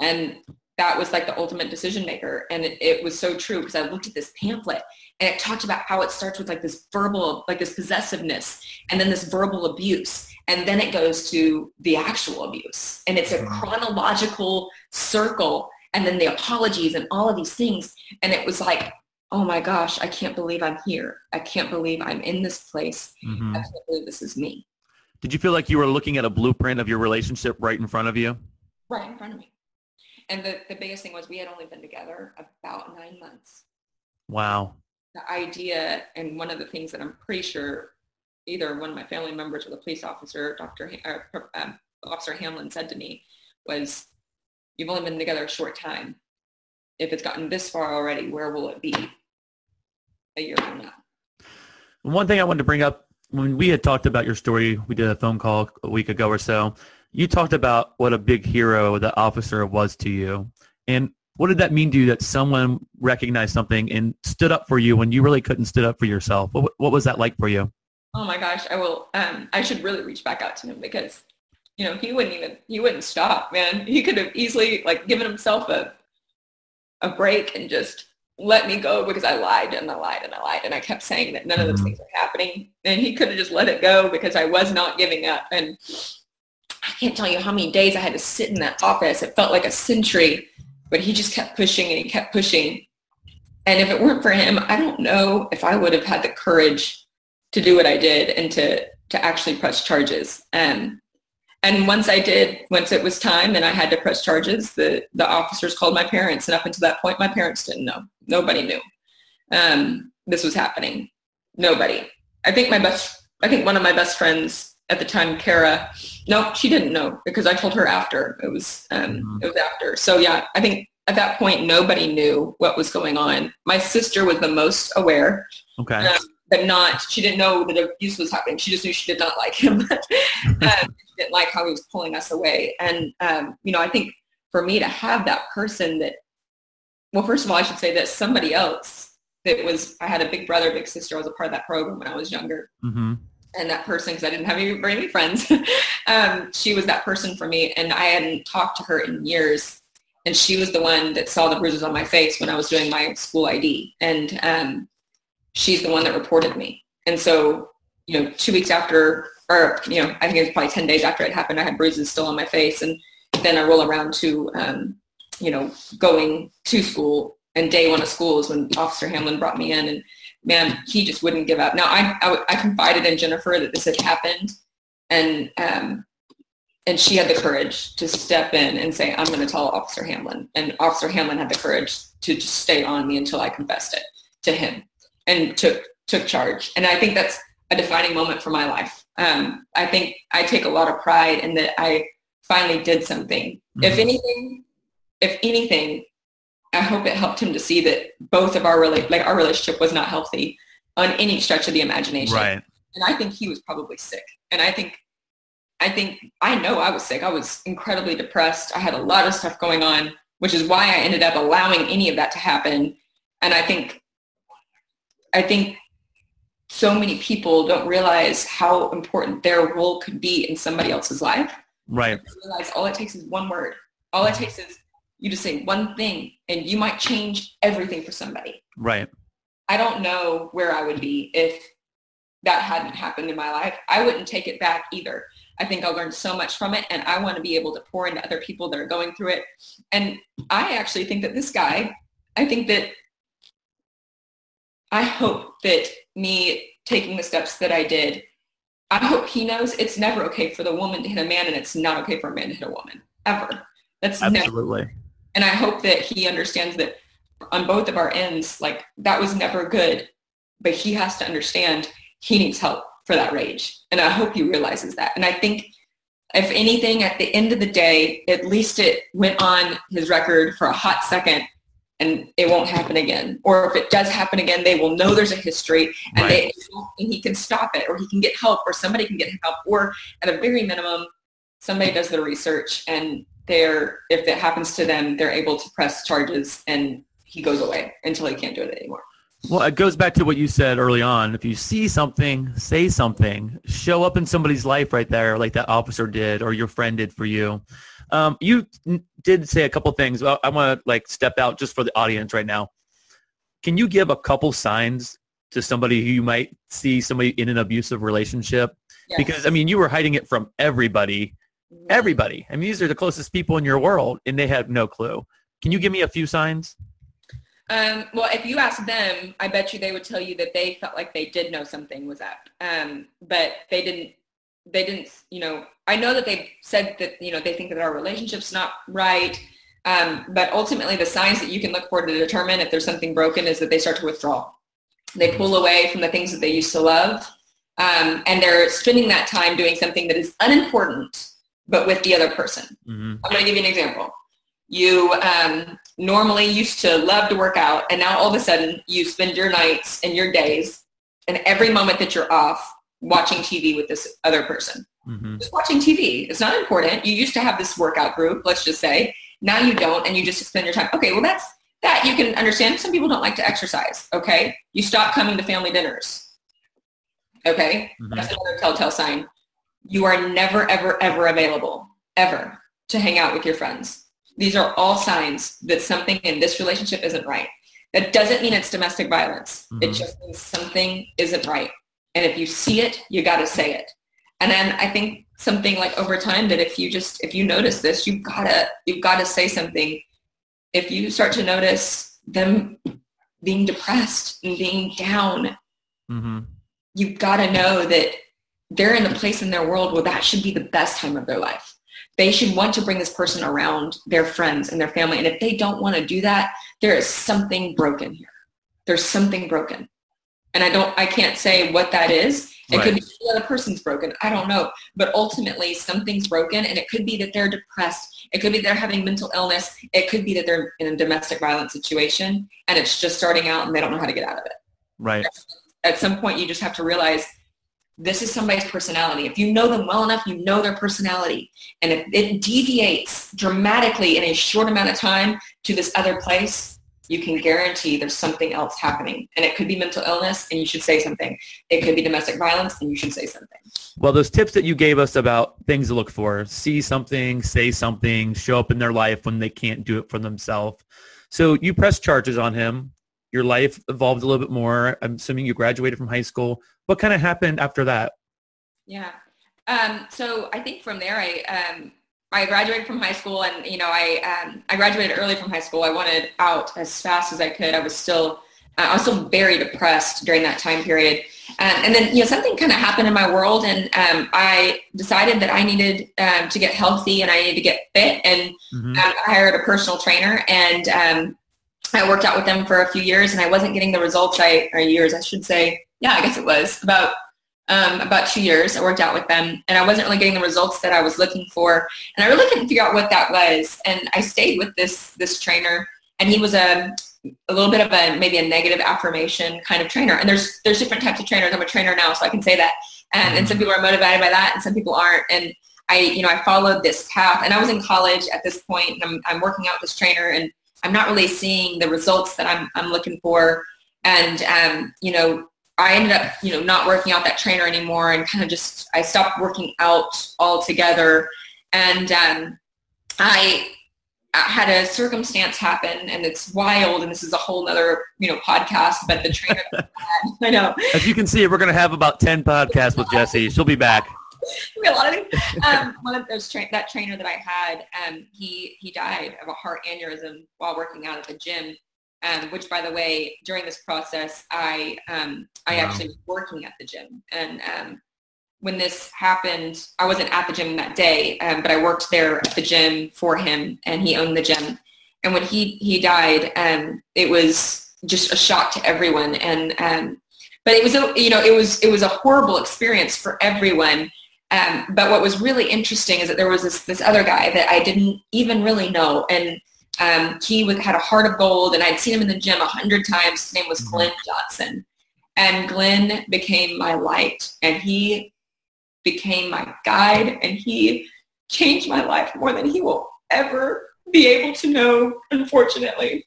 and that was like the ultimate decision maker and it, it was so true because i looked at this pamphlet and it talked about how it starts with like this verbal, like this possessiveness, and then this verbal abuse, and then it goes to the actual abuse, and it's a Mhm. chronological circle, and then the apologies and all of these things, and it was like, oh my gosh, I can't believe I'm here. I can't believe I'm in this place. Mhm. I can't believe this is me, Did you feel like you were looking at a blueprint of your relationship right in front of you? right in front of me. And the, the biggest thing was we had only been together about nine months. Wow. The idea and one of the things that I'm pretty sure either one of my family members or the police officer, Dr. Ha- or, um, Officer Hamlin said to me was, you've only been together a short time. If it's gotten this far already, where will it be a year from now? One thing I wanted to bring up when we had talked about your story, we did a phone call a week ago or so. You talked about what a big hero the officer was to you. And what did that mean to you that someone recognized something and stood up for you when you really couldn't stood up for yourself? What, what was that like for you? Oh my gosh, I will. Um, I should really reach back out to him because, you know, he wouldn't even he wouldn't stop, man. He could have easily like given himself a a break and just let me go because I lied and I lied and I lied and I kept saying that none of those Mhm. things were happening. And he could have just let it go because I was not giving up. And I can't tell you how many days I had to sit in that office. It felt like a century, but he just kept pushing and he kept pushing. And if it weren't for him, I don't know if I would have had the courage to do what I did and to to actually press charges. Um, and once I did, once it was time and I had to press charges, the the officers called my parents, and up until that point, my parents didn't know. Nobody knew um, this was happening. Nobody. I think my best. I think one of my best friends at the time, Kara. No, she didn't know because I told her after. It was um, Mhm. it was after. So yeah, I think at that point nobody knew what was going on. My sister was the most aware Okay. um, but not she didn't know that abuse was happening she just knew she did not like him [laughs] um, she didn't like how he was pulling us away and um, you know i think for me to have that person that well first of all i should say that somebody else that was i had a big brother big sister i was a part of that program when i was younger hmm and that person because i didn't have any, very many friends [laughs] um, she was that person for me and i hadn't talked to her in years and she was the one that saw the bruises on my face when i was doing my school id and um, she's the one that reported me. And so you know two weeks after or you know i think it was probably 10 days after it happened i had bruises still on my face and then i roll around to um, you know going to school and day one of school is when officer hamlin brought me in and man, he just wouldn't give up. Now, I, I, I confided in Jennifer that this had happened, and um, and she had the courage to step in and say, I'm going to tell Officer Hamlin. And Officer Hamlin had the courage to just stay on me until I confessed it to him and took took charge. And I think that's a defining moment for my life. Um, I think I take a lot of pride in that I finally did something. If Mhm. anything, if anything, I hope it helped him to see that both of our rela- like our relationship was not healthy on any stretch of the imagination. Right. And I think he was probably sick. And I think I think I know I was sick. I was incredibly depressed. I had a lot of stuff going on, which is why I ended up allowing any of that to happen. And I think I think so many people don't realize how important their role could be in somebody else's life Right. realize all it takes is one word. All it mm-hmm. takes is you just say one thing and you might change everything for somebody. Right. I don't know where I would be if that hadn't happened in my life. I wouldn't take it back either. I think I learned so much from it and I want to be able to pour into other people that are going through it. And I actually think that this guy, I think that I hope that me taking the steps that I did, I hope he knows it's never okay for the woman to hit a man and it's not okay for a man to hit a woman. Ever. That's never Absolutely. And I hope that he understands that on both of our ends, like that was never good, but he has to understand he needs help for that rage. And I hope he realizes that. And I think if anything, at the end of the day, at least it went on his record for a hot second and it won't happen again. Or if it does happen again, they will know there's a history and, Right. they, and he can stop it or he can get help or somebody can get help or at a very minimum, somebody does the research and they're, if it happens to them, they're able to press charges and he goes away until he can't do it anymore. Well, it goes back to what you said early on. If you see something, say something. Show up in somebody's life right there, like that officer did, or your friend did for you. Um, you did say a couple things. Well, I want to like step out just for the audience right now. can you give a couple signs to somebody who you might see somebody in an abusive relationship? Yes. Because I mean, you were hiding it from everybody. Everybody. I mean, these are the closest people in your world, and they have no clue. Can you give me a few signs? Um, well, if you ask them, I bet you they would tell you that they felt like they did know something was up, um, but they didn't. They didn't. You know, I know that they said that you know they think that our relationship's not right, um, but ultimately the signs that you can look for to determine if there's something broken is that they start to withdraw. They pull away from the things that they used to love, um, and they're spending that time doing something that is unimportant, but with the other person. hmm I'm going to give you an example. You um, normally used to love to work out, and now all of a sudden you spend your nights and your days and every moment that you're off watching TV with this other person. hmm Just watching TV. It's not important. You used to have this workout group, let's just say. Now you don't, and you just spend your time. Okay, well that's that you can understand. Some people don't like to exercise. Okay, you stop coming to family dinners. Okay, Mhm. that's another telltale sign. You are never, ever, ever available, ever, to hang out with your friends. These are all signs that something in this relationship isn't right. That doesn't mean it's domestic violence. It Mhm. just means something isn't right. And if you see it, you got to say it. And then I think something like over time that if you just, if you notice this, you've got to, you've got to say something. If you start to notice them being depressed and being down hmm you've got to know that they're in a place in their world where that should be the best time of their life. They should want to bring this person around their friends and their family. And if they don't want to do that, there is something broken here. There's something broken. And I don't, I can't say what that is. It Right. could be the other person's broken. I don't know. But ultimately something's broken and it could be that they're depressed. It could be they're having mental illness. It could be that they're in a domestic violence situation and it's just starting out and they don't know how to get out of it Right. at some point you just have to realize this is somebody's personality. If you know them well enough, you know their personality. And if it deviates dramatically in a short amount of time to this other place, you can guarantee there's something else happening. And it could be mental illness and you should say something. It could be domestic violence and you should say something. Well, those tips that you gave us about things to look for, see something, say something, show up in their life when they can't do it for themselves. So you press charges on him. Your life evolved a little bit more. I'm assuming you graduated from high school. What kind of happened after that? Yeah. Um, so I think from there, I um, I graduated from high school, and you know, I um, I graduated early from high school. I wanted out as fast as I could. I was still uh, I was still very depressed during that time period. Um, and then you know something kind of happened in my world, and um, I decided that I needed um, to get healthy and I needed to get fit, and Mhm. um, I hired a personal trainer, and um, I worked out with them for a few years, and I wasn't getting the results I or years I should say. Yeah, I guess it was about um, about two years. I worked out with them, and I wasn't really getting the results that I was looking for, and I really couldn't figure out what that was. And I stayed with this this trainer, and he was a a little bit of a maybe a negative affirmation kind of trainer. And there's there's different types of trainers. I'm a trainer now, so I can say that. And, and some people are motivated by that, and some people aren't. And I, you know, I followed this path, and I was in college at this point, and I'm I'm working out with this trainer, and I'm not really seeing the results that I'm I'm looking for. And um, you know, I ended up, you know, not working out that trainer anymore, and kind of just I stopped working out altogether. And um, I had a circumstance happen and it's wild and this is a whole other you know podcast but the trainer that I, had, I know As you can see, we're going to have about 10 podcasts with Jessie. She'll be back. We a lot of um, one of those tra- that trainer that I had um, he he died of a heart aneurysm while working out at the gym. Um, which by the way during this process I um, I Wow. actually was working at the gym. And um, when this happened I wasn't at the gym that day um, but I worked there at the gym for him and he owned the gym. And when he he died um, it was just a shock to everyone. And um, but it was a you know it was it was a horrible experience for everyone um, but what was really interesting is that there was this this other guy that I didn't even really know. And um, he was, had a heart of gold and I'd seen him in the gym a hundred times. His name was Mhm. Glenn Johnson. And Glenn became my light and he became my guide and he changed my life more than he will ever be able to know unfortunately.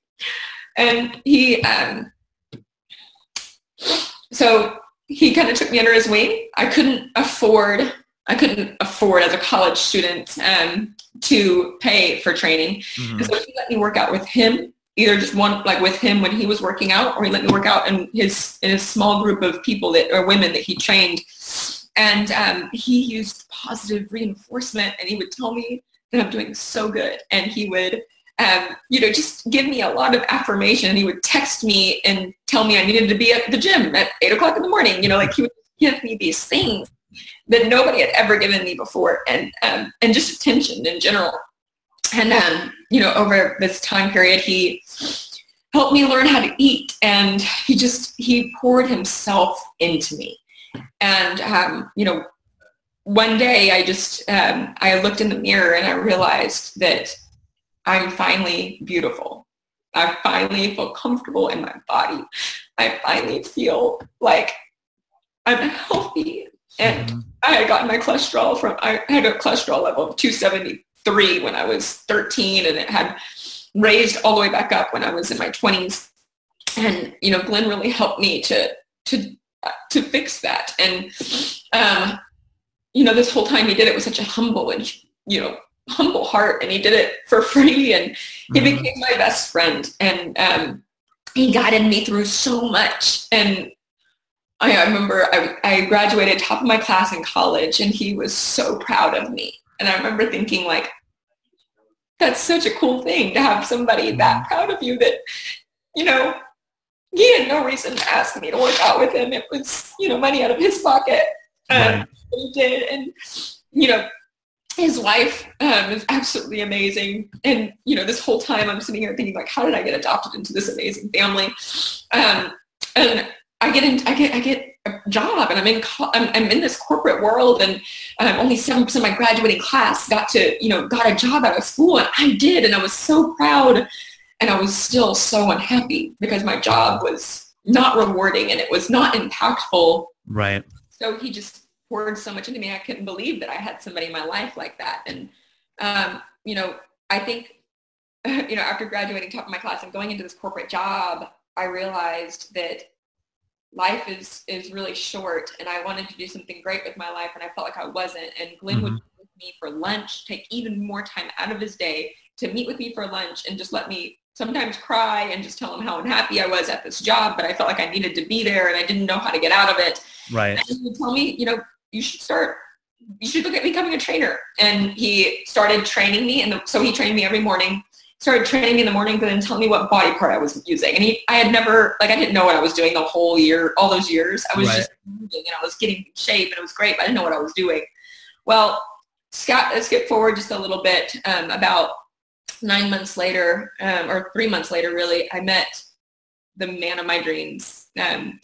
And he um, so he kind of took me under his wing. I couldn't afford i couldn't afford as a college student um, to pay for training. Mhm. so he let me work out with him either just one like with him when he was working out or he let me work out in his in a small group of people that or women that he trained. And um, he used positive reinforcement and he would tell me that i'm doing so good. And he would um, you know just give me a lot of affirmation. And he would text me and tell me i needed to be at the gym at eight o'clock in the morning. You know like he would give me these things that nobody had ever given me before and um, and just attention in general and um, you know, over this time period, he helped me learn how to eat, and he just he poured himself into me. And um, you know, one day I just um, I looked in the mirror and I realized that I'm finally beautiful. I finally feel comfortable in my body. I finally feel like I'm healthy. And mm-hmm. I had gotten my cholesterol from I had a cholesterol level of 273 when I was 13 and it had raised all the way back up when I was in my 20s. And, you know, Glenn really helped me to, to, to fix that. And, um, you know, this whole time he did it with such a humble and, you know, humble heart and he did it for free and he mm-hmm. became my best friend. And, um, he guided me through so much. And I, I remember I, I graduated top of my class in college and he was so proud of me and I remember thinking like, that's such a cool thing to have somebody that mm-hmm. proud of you that, you know, he had no reason to ask me to work out with him. It was, you know, money out of his pocket. Um, right. He did. And, you know, his wife um, is absolutely amazing. And, you know, this whole time I'm sitting here thinking like, how did I get adopted into this amazing family? Um, and I get in, I get, I get a job and I'm in, I'm, I'm in this corporate world and um, only 7% of my graduating class got to, you know, got a job out of school and I did. And I was so proud and I was still so unhappy because my job was not rewarding and it was not impactful. Right. So he just poured so much into me. I couldn't believe that I had somebody in my life like that. And, um, you know, I think, [laughs] you know, after graduating top of my class and going into this corporate job, I realized that life is is really short and I wanted to do something great with my life and I felt like I wasn't. And Glenn mm-hmm. would meet with me for lunch, take even more time out of his day to meet with me for lunch and just let me sometimes cry and just tell him how unhappy I was at this job, but I felt like I needed to be there and I didn't know how to get out of it. Right. And he would tell me, you know, you should start you should look at becoming a trainer. And he started training me. And so he trained me every morning started training in the morning and then telling me what body part I was using. And he, I had never, like I didn't know what I was doing the whole year, all those years. I was right. just moving and I was getting shape and it was great, but I didn't know what I was doing. Well, Scott, let's skip forward just a little bit. Um, about nine months later, um, or three months later, really, I met the man of my dreams. Um,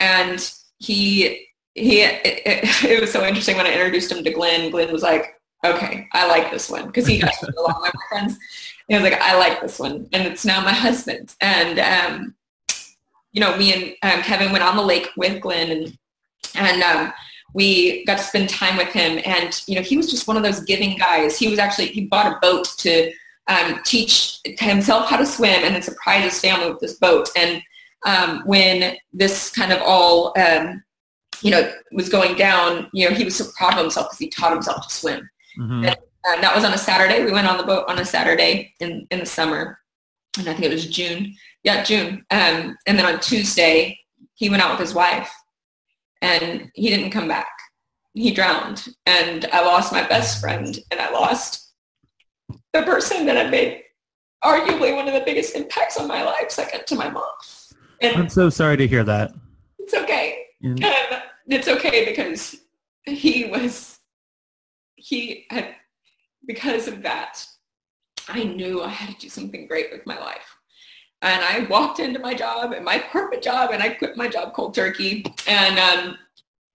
and he, he, it, [laughs] it, it was so interesting when I introduced him to Glenn. Glenn was like, okay, I like this one because he [laughs] got a lot of my friends. And I was like, I like this one. And it's now my husband. And, um, you know, me and um, Kevin went on the lake with Glenn and, and um, we got to spend time with him. And, you know, he was just one of those giving guys. He was actually, he bought a boat to um, teach himself how to swim and then surprise his family with this boat. And um, when this kind of all, um, you know, was going down, you know, he was so proud of himself because he taught himself to swim. Mm-hmm. And uh, that was on a Saturday. We went on the boat on a Saturday in, in the summer. And I think it was June. Yeah, June. Um, and then on Tuesday, he went out with his wife and he didn't come back. He drowned. And I lost my best friend and I lost the person that I made arguably one of the biggest impacts on my life, second to my mom. And I'm so sorry to hear that. It's okay. Yeah. it's okay because he was, he had because of that, I knew I had to do something great with my life. And I walked into my job and my corporate job and I quit my job cold turkey. And um,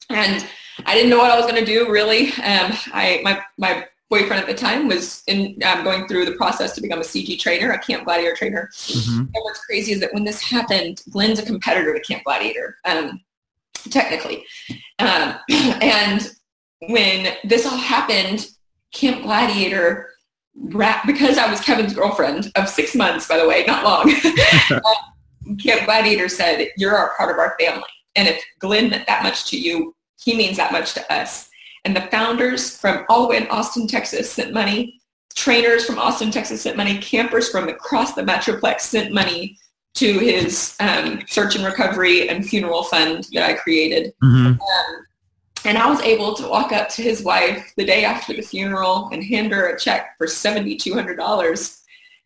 and I didn't know what I was going to do really. Um, I my my boyfriend at the time was in um, going through the process to become a CG trainer, a Camp Gladiator trainer. Mm-hmm. And what's crazy is that when this happened, Glenn's a competitor to Camp Gladiator, um, technically. Um, [clears throat] and when this all happened, Camp Gladiator because I was Kevin's girlfriend of six months, by the way, not long. Uh, [laughs] Camp Gladiator said, you're a part of our family. And if Glenn meant that much to you, he means that much to us. And the founders from all the way in Austin, Texas sent money trainers from Austin, Texas sent money. Campers from across the Metroplex sent money to his um, search and recovery and funeral fund that I created. Mm-hmm. Um, and I was able to walk up to his wife the day after the funeral and hand her a check for $7,200.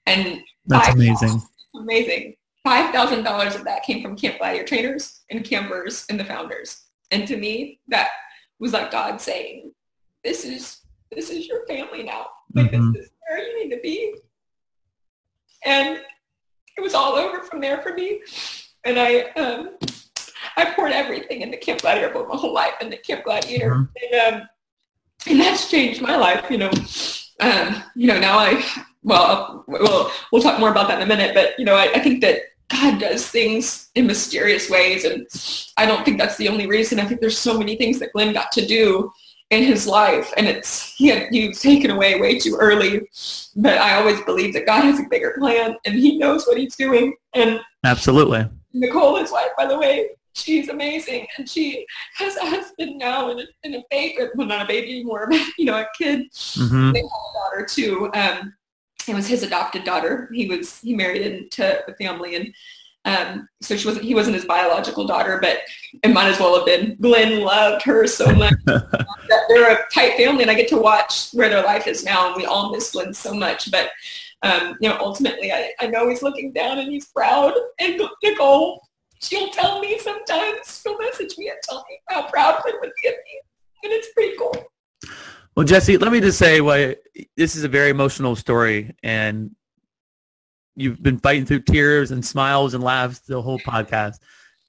And That's amazing. Amazing. $5,000 of that came from Camp Gladiator trainers and campers and the founders. And to me, that was like God saying, this is, this is your family now. Like Mhm. this is where you need to be. And it was all over from there for me. And I, um, [laughs] I poured everything into Camp Gladiator, but my whole life into Camp Gladiator. Mhm. And, um, and that's changed my life, you know. Um, you know, now I, well, well, we'll talk more about that in a minute, but, you know, I, I think that God does things in mysterious ways. And I don't think that's the only reason. I think there's so many things that Glenn got to do in his life. And it's, he had you taken away way too early. But I always believe that God has a bigger plan and he knows what he's doing. And Absolutely. Nicole, his wife, by the way, she's amazing. And she has a husband now and a, and a baby, well, not a baby anymore, [laughs] but, you know, a kid hmm they have a daughter too. Um, it was his adopted daughter. He was he married into a family, and um, so she wasn't he wasn't his biological daughter, but it might as well have been. Glenn loved her so much. [laughs] that they're a tight family, and I get to watch where their life is now, and we all miss Glenn so much. But um, you know, ultimately, I, I know he's looking down and he's proud. And Nicole, she'll tell me sometimes. She'll message me and tell me how proud Glenn would be of me, and it's pretty cool. Well, Jessie, let me just say why this is a very emotional story, and you've been fighting through tears and smiles and laughs the whole podcast.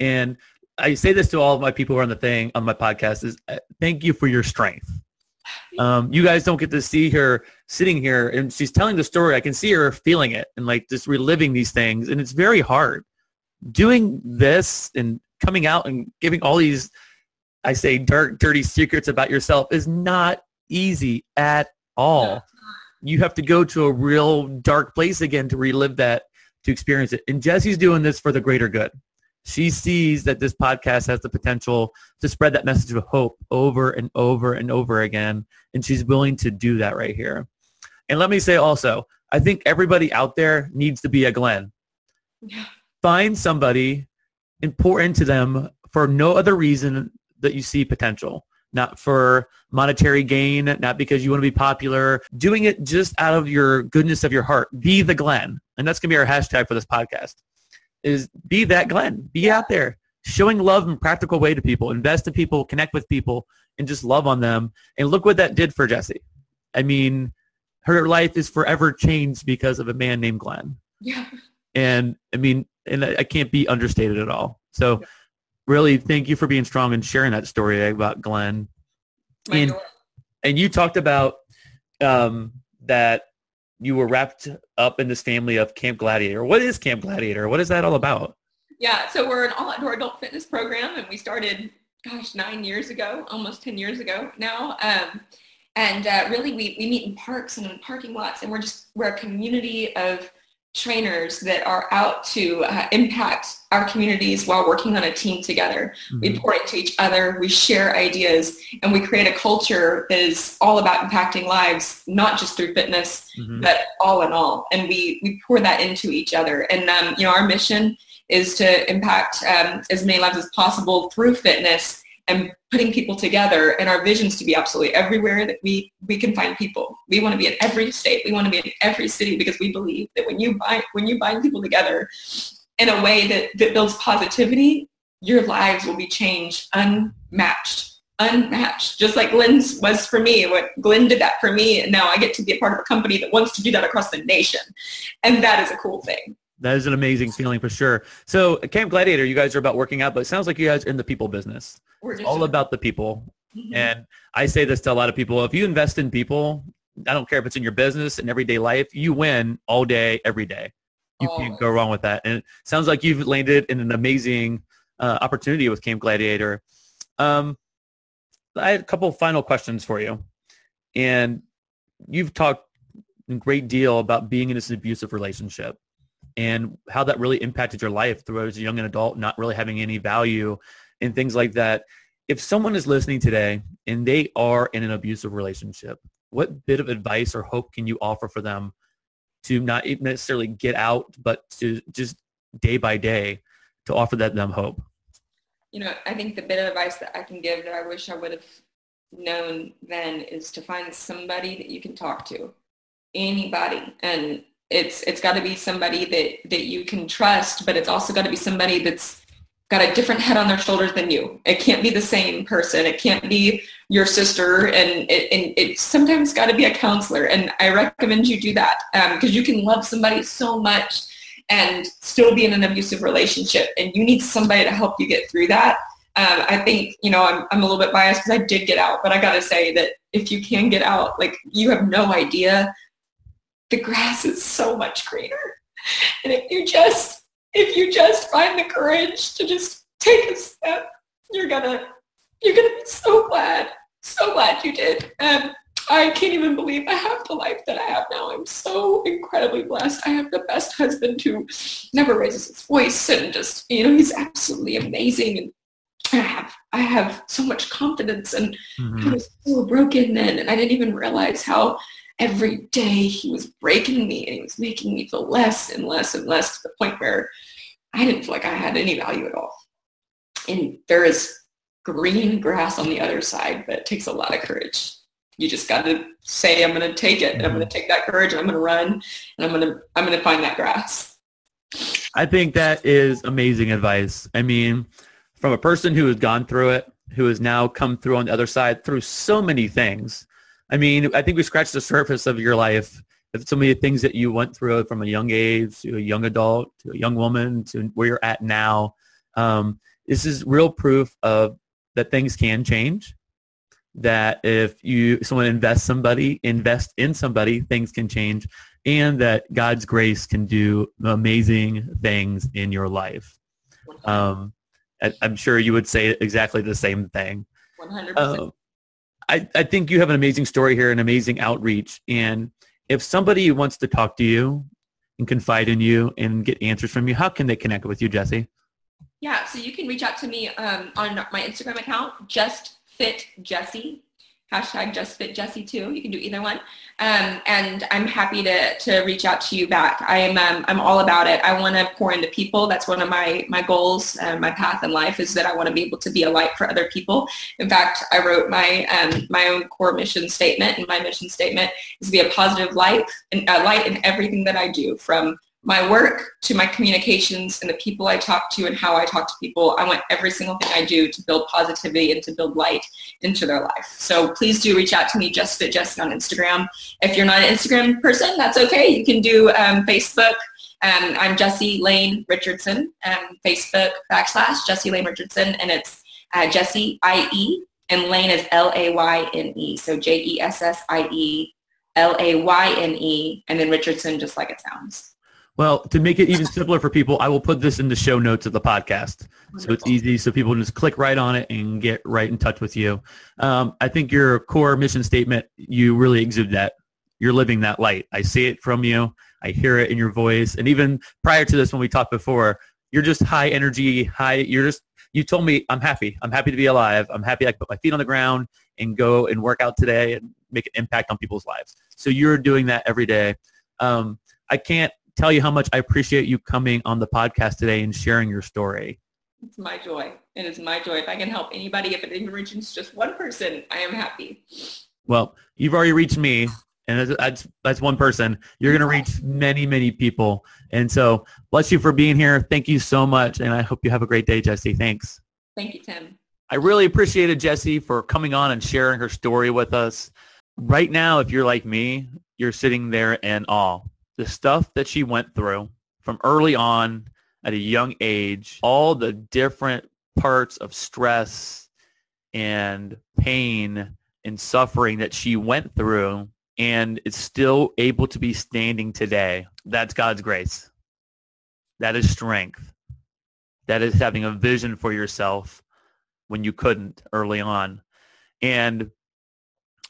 And I say this to all of my people who are on the thing on my podcast is uh, thank you for your strength. Um, you guys don't get to see her sitting here and she's telling the story. I can see her feeling it and like just reliving these things. And it's very hard doing this and coming out and giving all these, I say dark, dirty secrets about yourself is not easy at all. You have to go to a real dark place again to relive that, to experience it. And Jessie's doing this for the greater good. She sees that this podcast has the potential to spread that message of hope over and over and over again. And she's willing to do that right here. And let me say also, I think everybody out there needs to be a Glenn. Yeah. Find somebody and pour into them for no other reason that you see potential not for monetary gain, not because you want to be popular, doing it just out of your goodness of your heart. Be the Glenn. And that's going to be our hashtag for this podcast is be that Glenn. Be out there showing love in practical way to people, invest in people, connect with people, and just love on them. And look what that did for Jessie. I mean, her life is forever changed because of a man named Glenn. Yeah. And I mean, and I can't be understated at all. So really thank you for being strong and sharing that story about Glenn. My And- And you talked about um, that you were wrapped up in this family of Camp Gladiator. What is Camp Gladiator? What is that all about? Yeah, so we're an all-outdoor adult fitness program, and we started, gosh, nine years ago, almost 10 years ago now. Um, and uh, really, we, we meet in parks and in parking lots, and we're just, we're a community of trainers that are out to uh, impact our communities while working on a team together. We pour into each other, we share ideas, and we create a culture that is all about impacting lives, not just through fitness, Mhm. but all in all. And we, we pour that into each other. And, um, you know, our mission is to impact um, as many lives as possible through fitness and putting people together. And our vision is to be absolutely everywhere that we, we can find people. We want to be in every state. We want to be in every city because we believe that when you bind, when you bind people together in a way that, that builds positivity, your lives will be changed unmatched unmatched just like Glenn's was for me what Glenn did that for me and now I get to be a part of a company that wants to do that across the nation and that is a cool thing That is an amazing feeling for sure. So Camp Gladiator, you guys are about working out, but it sounds like you guys are in the people business. we're All about the people. Mhm. And I say this to a lot of people. If you invest in people, I don't care if it's in your business and everyday life, you win all day, every day. You can't go wrong with that. And it sounds like you've landed in an amazing uh, opportunity with Camp Gladiator. Um, I had a couple of final questions for you. And you've talked a great deal about being in this abusive relationship and how that really impacted your life through as a young adult, not really having any value and things like that. If someone is listening today and they are in an abusive relationship, what bit of advice or hope can you offer for them to not necessarily get out, but to just day by day to offer that them hope? You know, I think the bit of advice that I can give that I wish I would have known then is to find somebody that you can talk to, anybody, and it's it's got to be somebody that that you can trust, but it's also got to be somebody that's got a different head on their shoulders than you. It can't be the same person. It can't be your sister, and it, and it's sometimes got to be a counselor. And I recommend you do that because um, you can love somebody so much and still be in an abusive relationship, and you need somebody to help you get through that. Um, I think you know I'm I'm a little bit biased because I did get out, but I got to say that if you can get out, like you have no idea, the grass is so much greener, and if you just if you just find the courage to just take a step, you're gonna you're gonna be so glad, so glad you did. And I can't even believe I have the life that I have now. I'm so incredibly blessed. I have the best husband who never raises his voice and just, you know, he's absolutely amazing. And I have I have so much confidence and mm-hmm. I was so broken then and I didn't even realize how every day he was breaking me and he was making me feel less and less and less to the point where I didn't feel like I had any value at all. And there is green grass on the other side, but it takes a lot of courage. You just got to say, I'm going to take it and I'm going to mm-hmm. take that courage and I'm going to run and I'm going to, I'm going to find that grass. I think that is amazing advice. I mean, from a person who has gone through it, who has now come through on the other side through so many things, I mean, I think we scratched the surface of your life, of so many things that you went through from a young age to a young adult to a young woman to where you're at now. Um, this is real proof of that things can change. That if you someone invests somebody, invest in somebody, things can change, and that God's grace can do amazing things in your life. Um, I, am sure you would say exactly the same thing. 100%. Um, I, I think you have an amazing story here, an amazing outreach. And if somebody wants to talk to you and confide in you and get answers from you, how can they connect with you, Jessie? Yeah, so you can reach out to me um, on my Instagram account, just fit Jessie hashtag just fit Jessie too. You can do either one. Um, and I'm happy to, to reach out to you back. I am, um, I'm all about it. I want to pour into people. That's one of my, my goals, uh, my path in life is that I want to be able to be a light for other people. In fact, I wrote my, um, my own core mission statement and my mission statement is to be a positive light and a light in everything that I do from my work to my communications and the people I talk to and how I talk to people. I want every single thing I do to build positivity and to build light into their life. So please do reach out to me, Just Fit on Instagram. If you're not an Instagram person, that's okay. You can do um, Facebook. Um, I'm Jessie Lane Richardson, um, Facebook backslash Jessie Lane Richardson, and it's uh, Jessie I-E, and Lane is L-A-Y-N-E. So J-E-S-S-I-E L-A-Y-N-E, and then Richardson, just like it sounds. Well, to make it even simpler for people, I will put this in the show notes of the podcast. Wonderful. So it's easy. So people can just click right on it and get right in touch with you. Um, I think your core mission statement, you really exude that. You're living that light. I see it from you. I hear it in your voice. And even prior to this, when we talked before, you're just high energy, high, you're just, you told me I'm happy. I'm happy to be alive. I'm happy I can put my feet on the ground and go and work out today and make an impact on people's lives. So you're doing that every day. Um, I can't tell you how much I appreciate you coming on the podcast today and sharing your story. It's my joy. It is my joy. If I can help anybody, if it even reaches just one person, I am happy. Well, you've already reached me, and that's, that's one person. You're going to reach many, many people. And so bless you for being here. Thank you so much. And I hope you have a great day, Jessie. Thanks. Thank you, Tim. I really appreciated Jessie for coming on and sharing her story with us. Right now, if you're like me, you're sitting there in awe the stuff that she went through from early on at a young age, all the different parts of stress and pain and suffering that she went through and is still able to be standing today. That's God's grace. That is strength. That is having a vision for yourself when you couldn't early on. And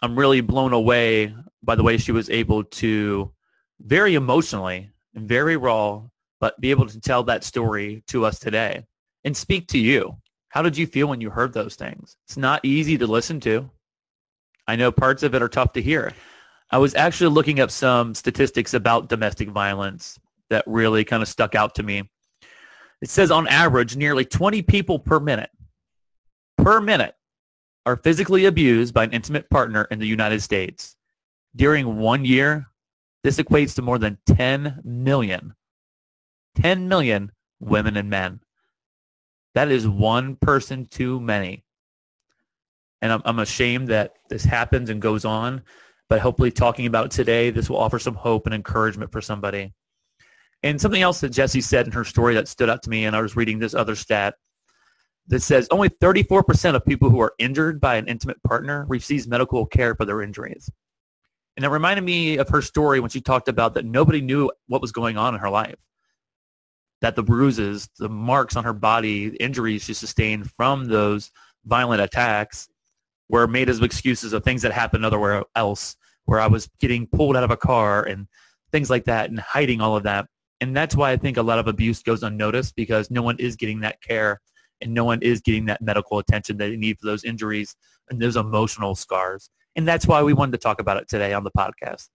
I'm really blown away by the way she was able to very emotionally and very raw, but be able to tell that story to us today and speak to you. How did you feel when you heard those things? It's not easy to listen to. I know parts of it are tough to hear. I was actually looking up some statistics about domestic violence that really kind of stuck out to me. It says on average, nearly 20 people per minute, per minute, are physically abused by an intimate partner in the United States. During one year, this equates to more than 10 million, 10 million women and men. That is one person too many. And I'm, I'm ashamed that this happens and goes on, but hopefully talking about today, this will offer some hope and encouragement for somebody. And something else that Jessie said in her story that stood out to me, and I was reading this other stat that says only 34% of people who are injured by an intimate partner receives medical care for their injuries. And it reminded me of her story when she talked about that nobody knew what was going on in her life. That the bruises, the marks on her body, injuries she sustained from those violent attacks were made as excuses of things that happened elsewhere else, where I was getting pulled out of a car and things like that and hiding all of that. And that's why I think a lot of abuse goes unnoticed because no one is getting that care and no one is getting that medical attention that they need for those injuries and those emotional scars. And that's why we wanted to talk about it today on the podcast.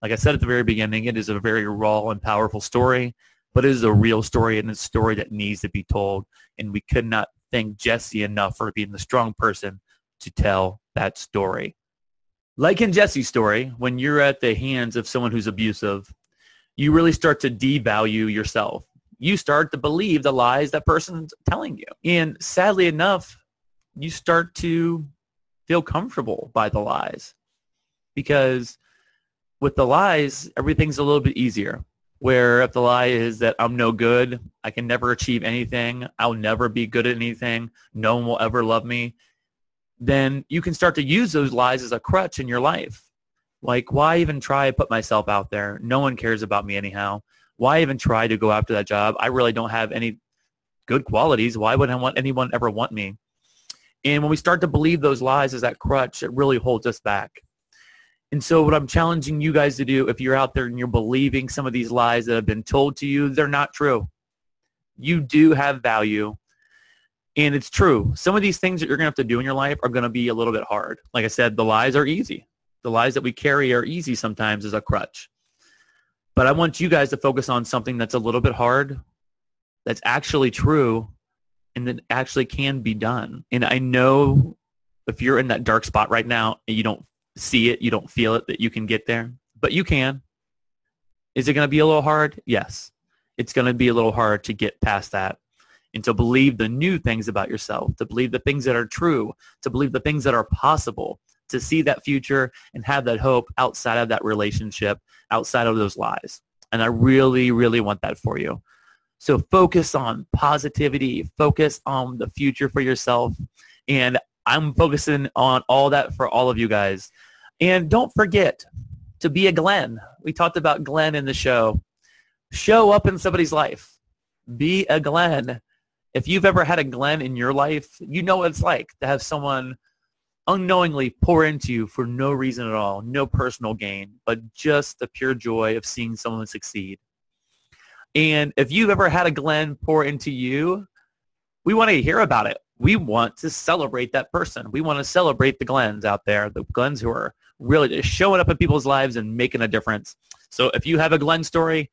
Like I said at the very beginning, it is a very raw and powerful story, but it is a real story and it's a story that needs to be told. And we could not thank Jessie enough for being the strong person to tell that story. Like in Jessie's story, when you're at the hands of someone who's abusive, you really start to devalue yourself. You start to believe the lies that person's telling you. And sadly enough, you start to feel comfortable by the lies because with the lies, everything's a little bit easier. Where if the lie is that I'm no good, I can never achieve anything, I'll never be good at anything, no one will ever love me, then you can start to use those lies as a crutch in your life. Like, why even try to put myself out there? No one cares about me anyhow. Why even try to go after that job? I really don't have any good qualities. Why would I want anyone ever want me? And when we start to believe those lies as that crutch, it really holds us back. And so what I'm challenging you guys to do, if you're out there and you're believing some of these lies that have been told to you, they're not true. You do have value. And it's true. Some of these things that you're going to have to do in your life are going to be a little bit hard. Like I said, the lies are easy. The lies that we carry are easy sometimes as a crutch. But I want you guys to focus on something that's a little bit hard, that's actually true, and that actually can be done. And I know if you're in that dark spot right now and you don't see it, you don't feel it, that you can get there, but you can. Is it going to be a little hard? Yes. It's going to be a little hard to get past that and to believe the new things about yourself, to believe the things that are true, to believe the things that are possible, to see that future and have that hope outside of that relationship, outside of those lies. And I really, really want that for you. So focus on positivity, focus on the future for yourself. And I'm focusing on all that for all of you guys. And don't forget to be a Glenn. We talked about Glenn in the show. Show up in somebody's life. Be a Glenn. If you've ever had a Glenn in your life, you know what it's like to have someone unknowingly pour into you for no reason at all, no personal gain, but just the pure joy of seeing someone succeed. And if you've ever had a Glenn pour into you, we want to hear about it. We want to celebrate that person. We want to celebrate the Glens out there, the Glens who are really just showing up in people's lives and making a difference. So if you have a Glenn story,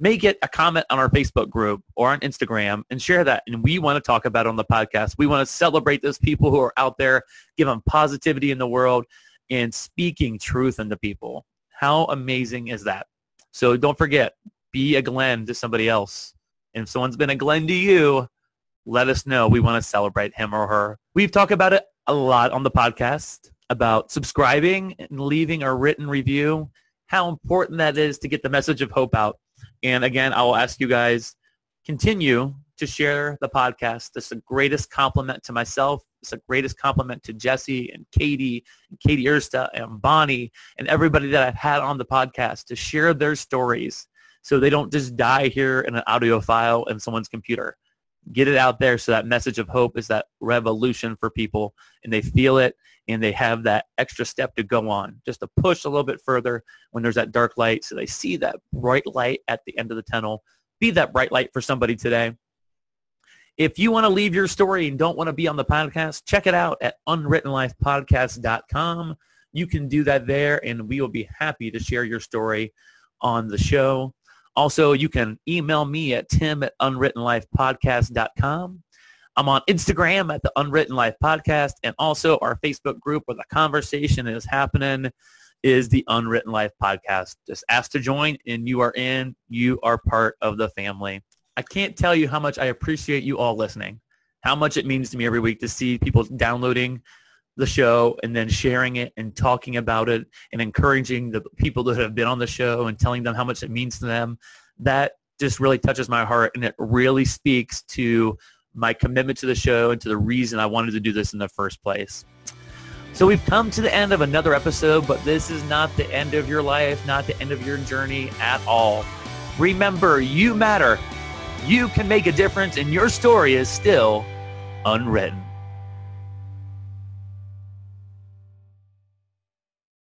make it a comment on our Facebook group or on Instagram and share that. And we want to talk about it on the podcast. We want to celebrate those people who are out there, giving positivity in the world and speaking truth into people. How amazing is that? So don't forget, be a Glenn to somebody else. And if someone's been a Glenn to you, let us know. We want to celebrate him or her. We've talked about it a lot on the podcast about subscribing and leaving a written review, how important that is to get the message of hope out. And again, I will ask you guys, continue to share the podcast. It's the greatest compliment to myself. It's the greatest compliment to Jessie and Katie and Katie Ersta and Bonnie and everybody that I've had on the podcast to share their stories so they don't just die here in an audio file in someone's computer. Get it out there so that message of hope is that revolution for people and they feel it and they have that extra step to go on just to push a little bit further when there's that dark light so they see that bright light at the end of the tunnel. Be that bright light for somebody today. If you want to leave your story and don't want to be on the podcast, check it out at unwrittenlifepodcast.com. you can do that there and we will be happy to share your story on the show. Also, you can email me at tim at unwrittenlifepodcast.com. I'm on Instagram at the Unwritten Life Podcast and also our Facebook group where the conversation is happening is the Unwritten Life Podcast. Just ask to join and you are in. You are part of the family. I can't tell you how much I appreciate you all listening, how much it means to me every week to see people downloading the show and then sharing it and talking about it and encouraging the people that have been on the show and telling them how much it means to them. That just really touches my heart and it really speaks to my commitment to the show and to the reason I wanted to do this in the first place. So we've come to the end of another episode, but this is not the end of your life, not the end of your journey at all. Remember, you matter. You can make a difference and your story is still unwritten.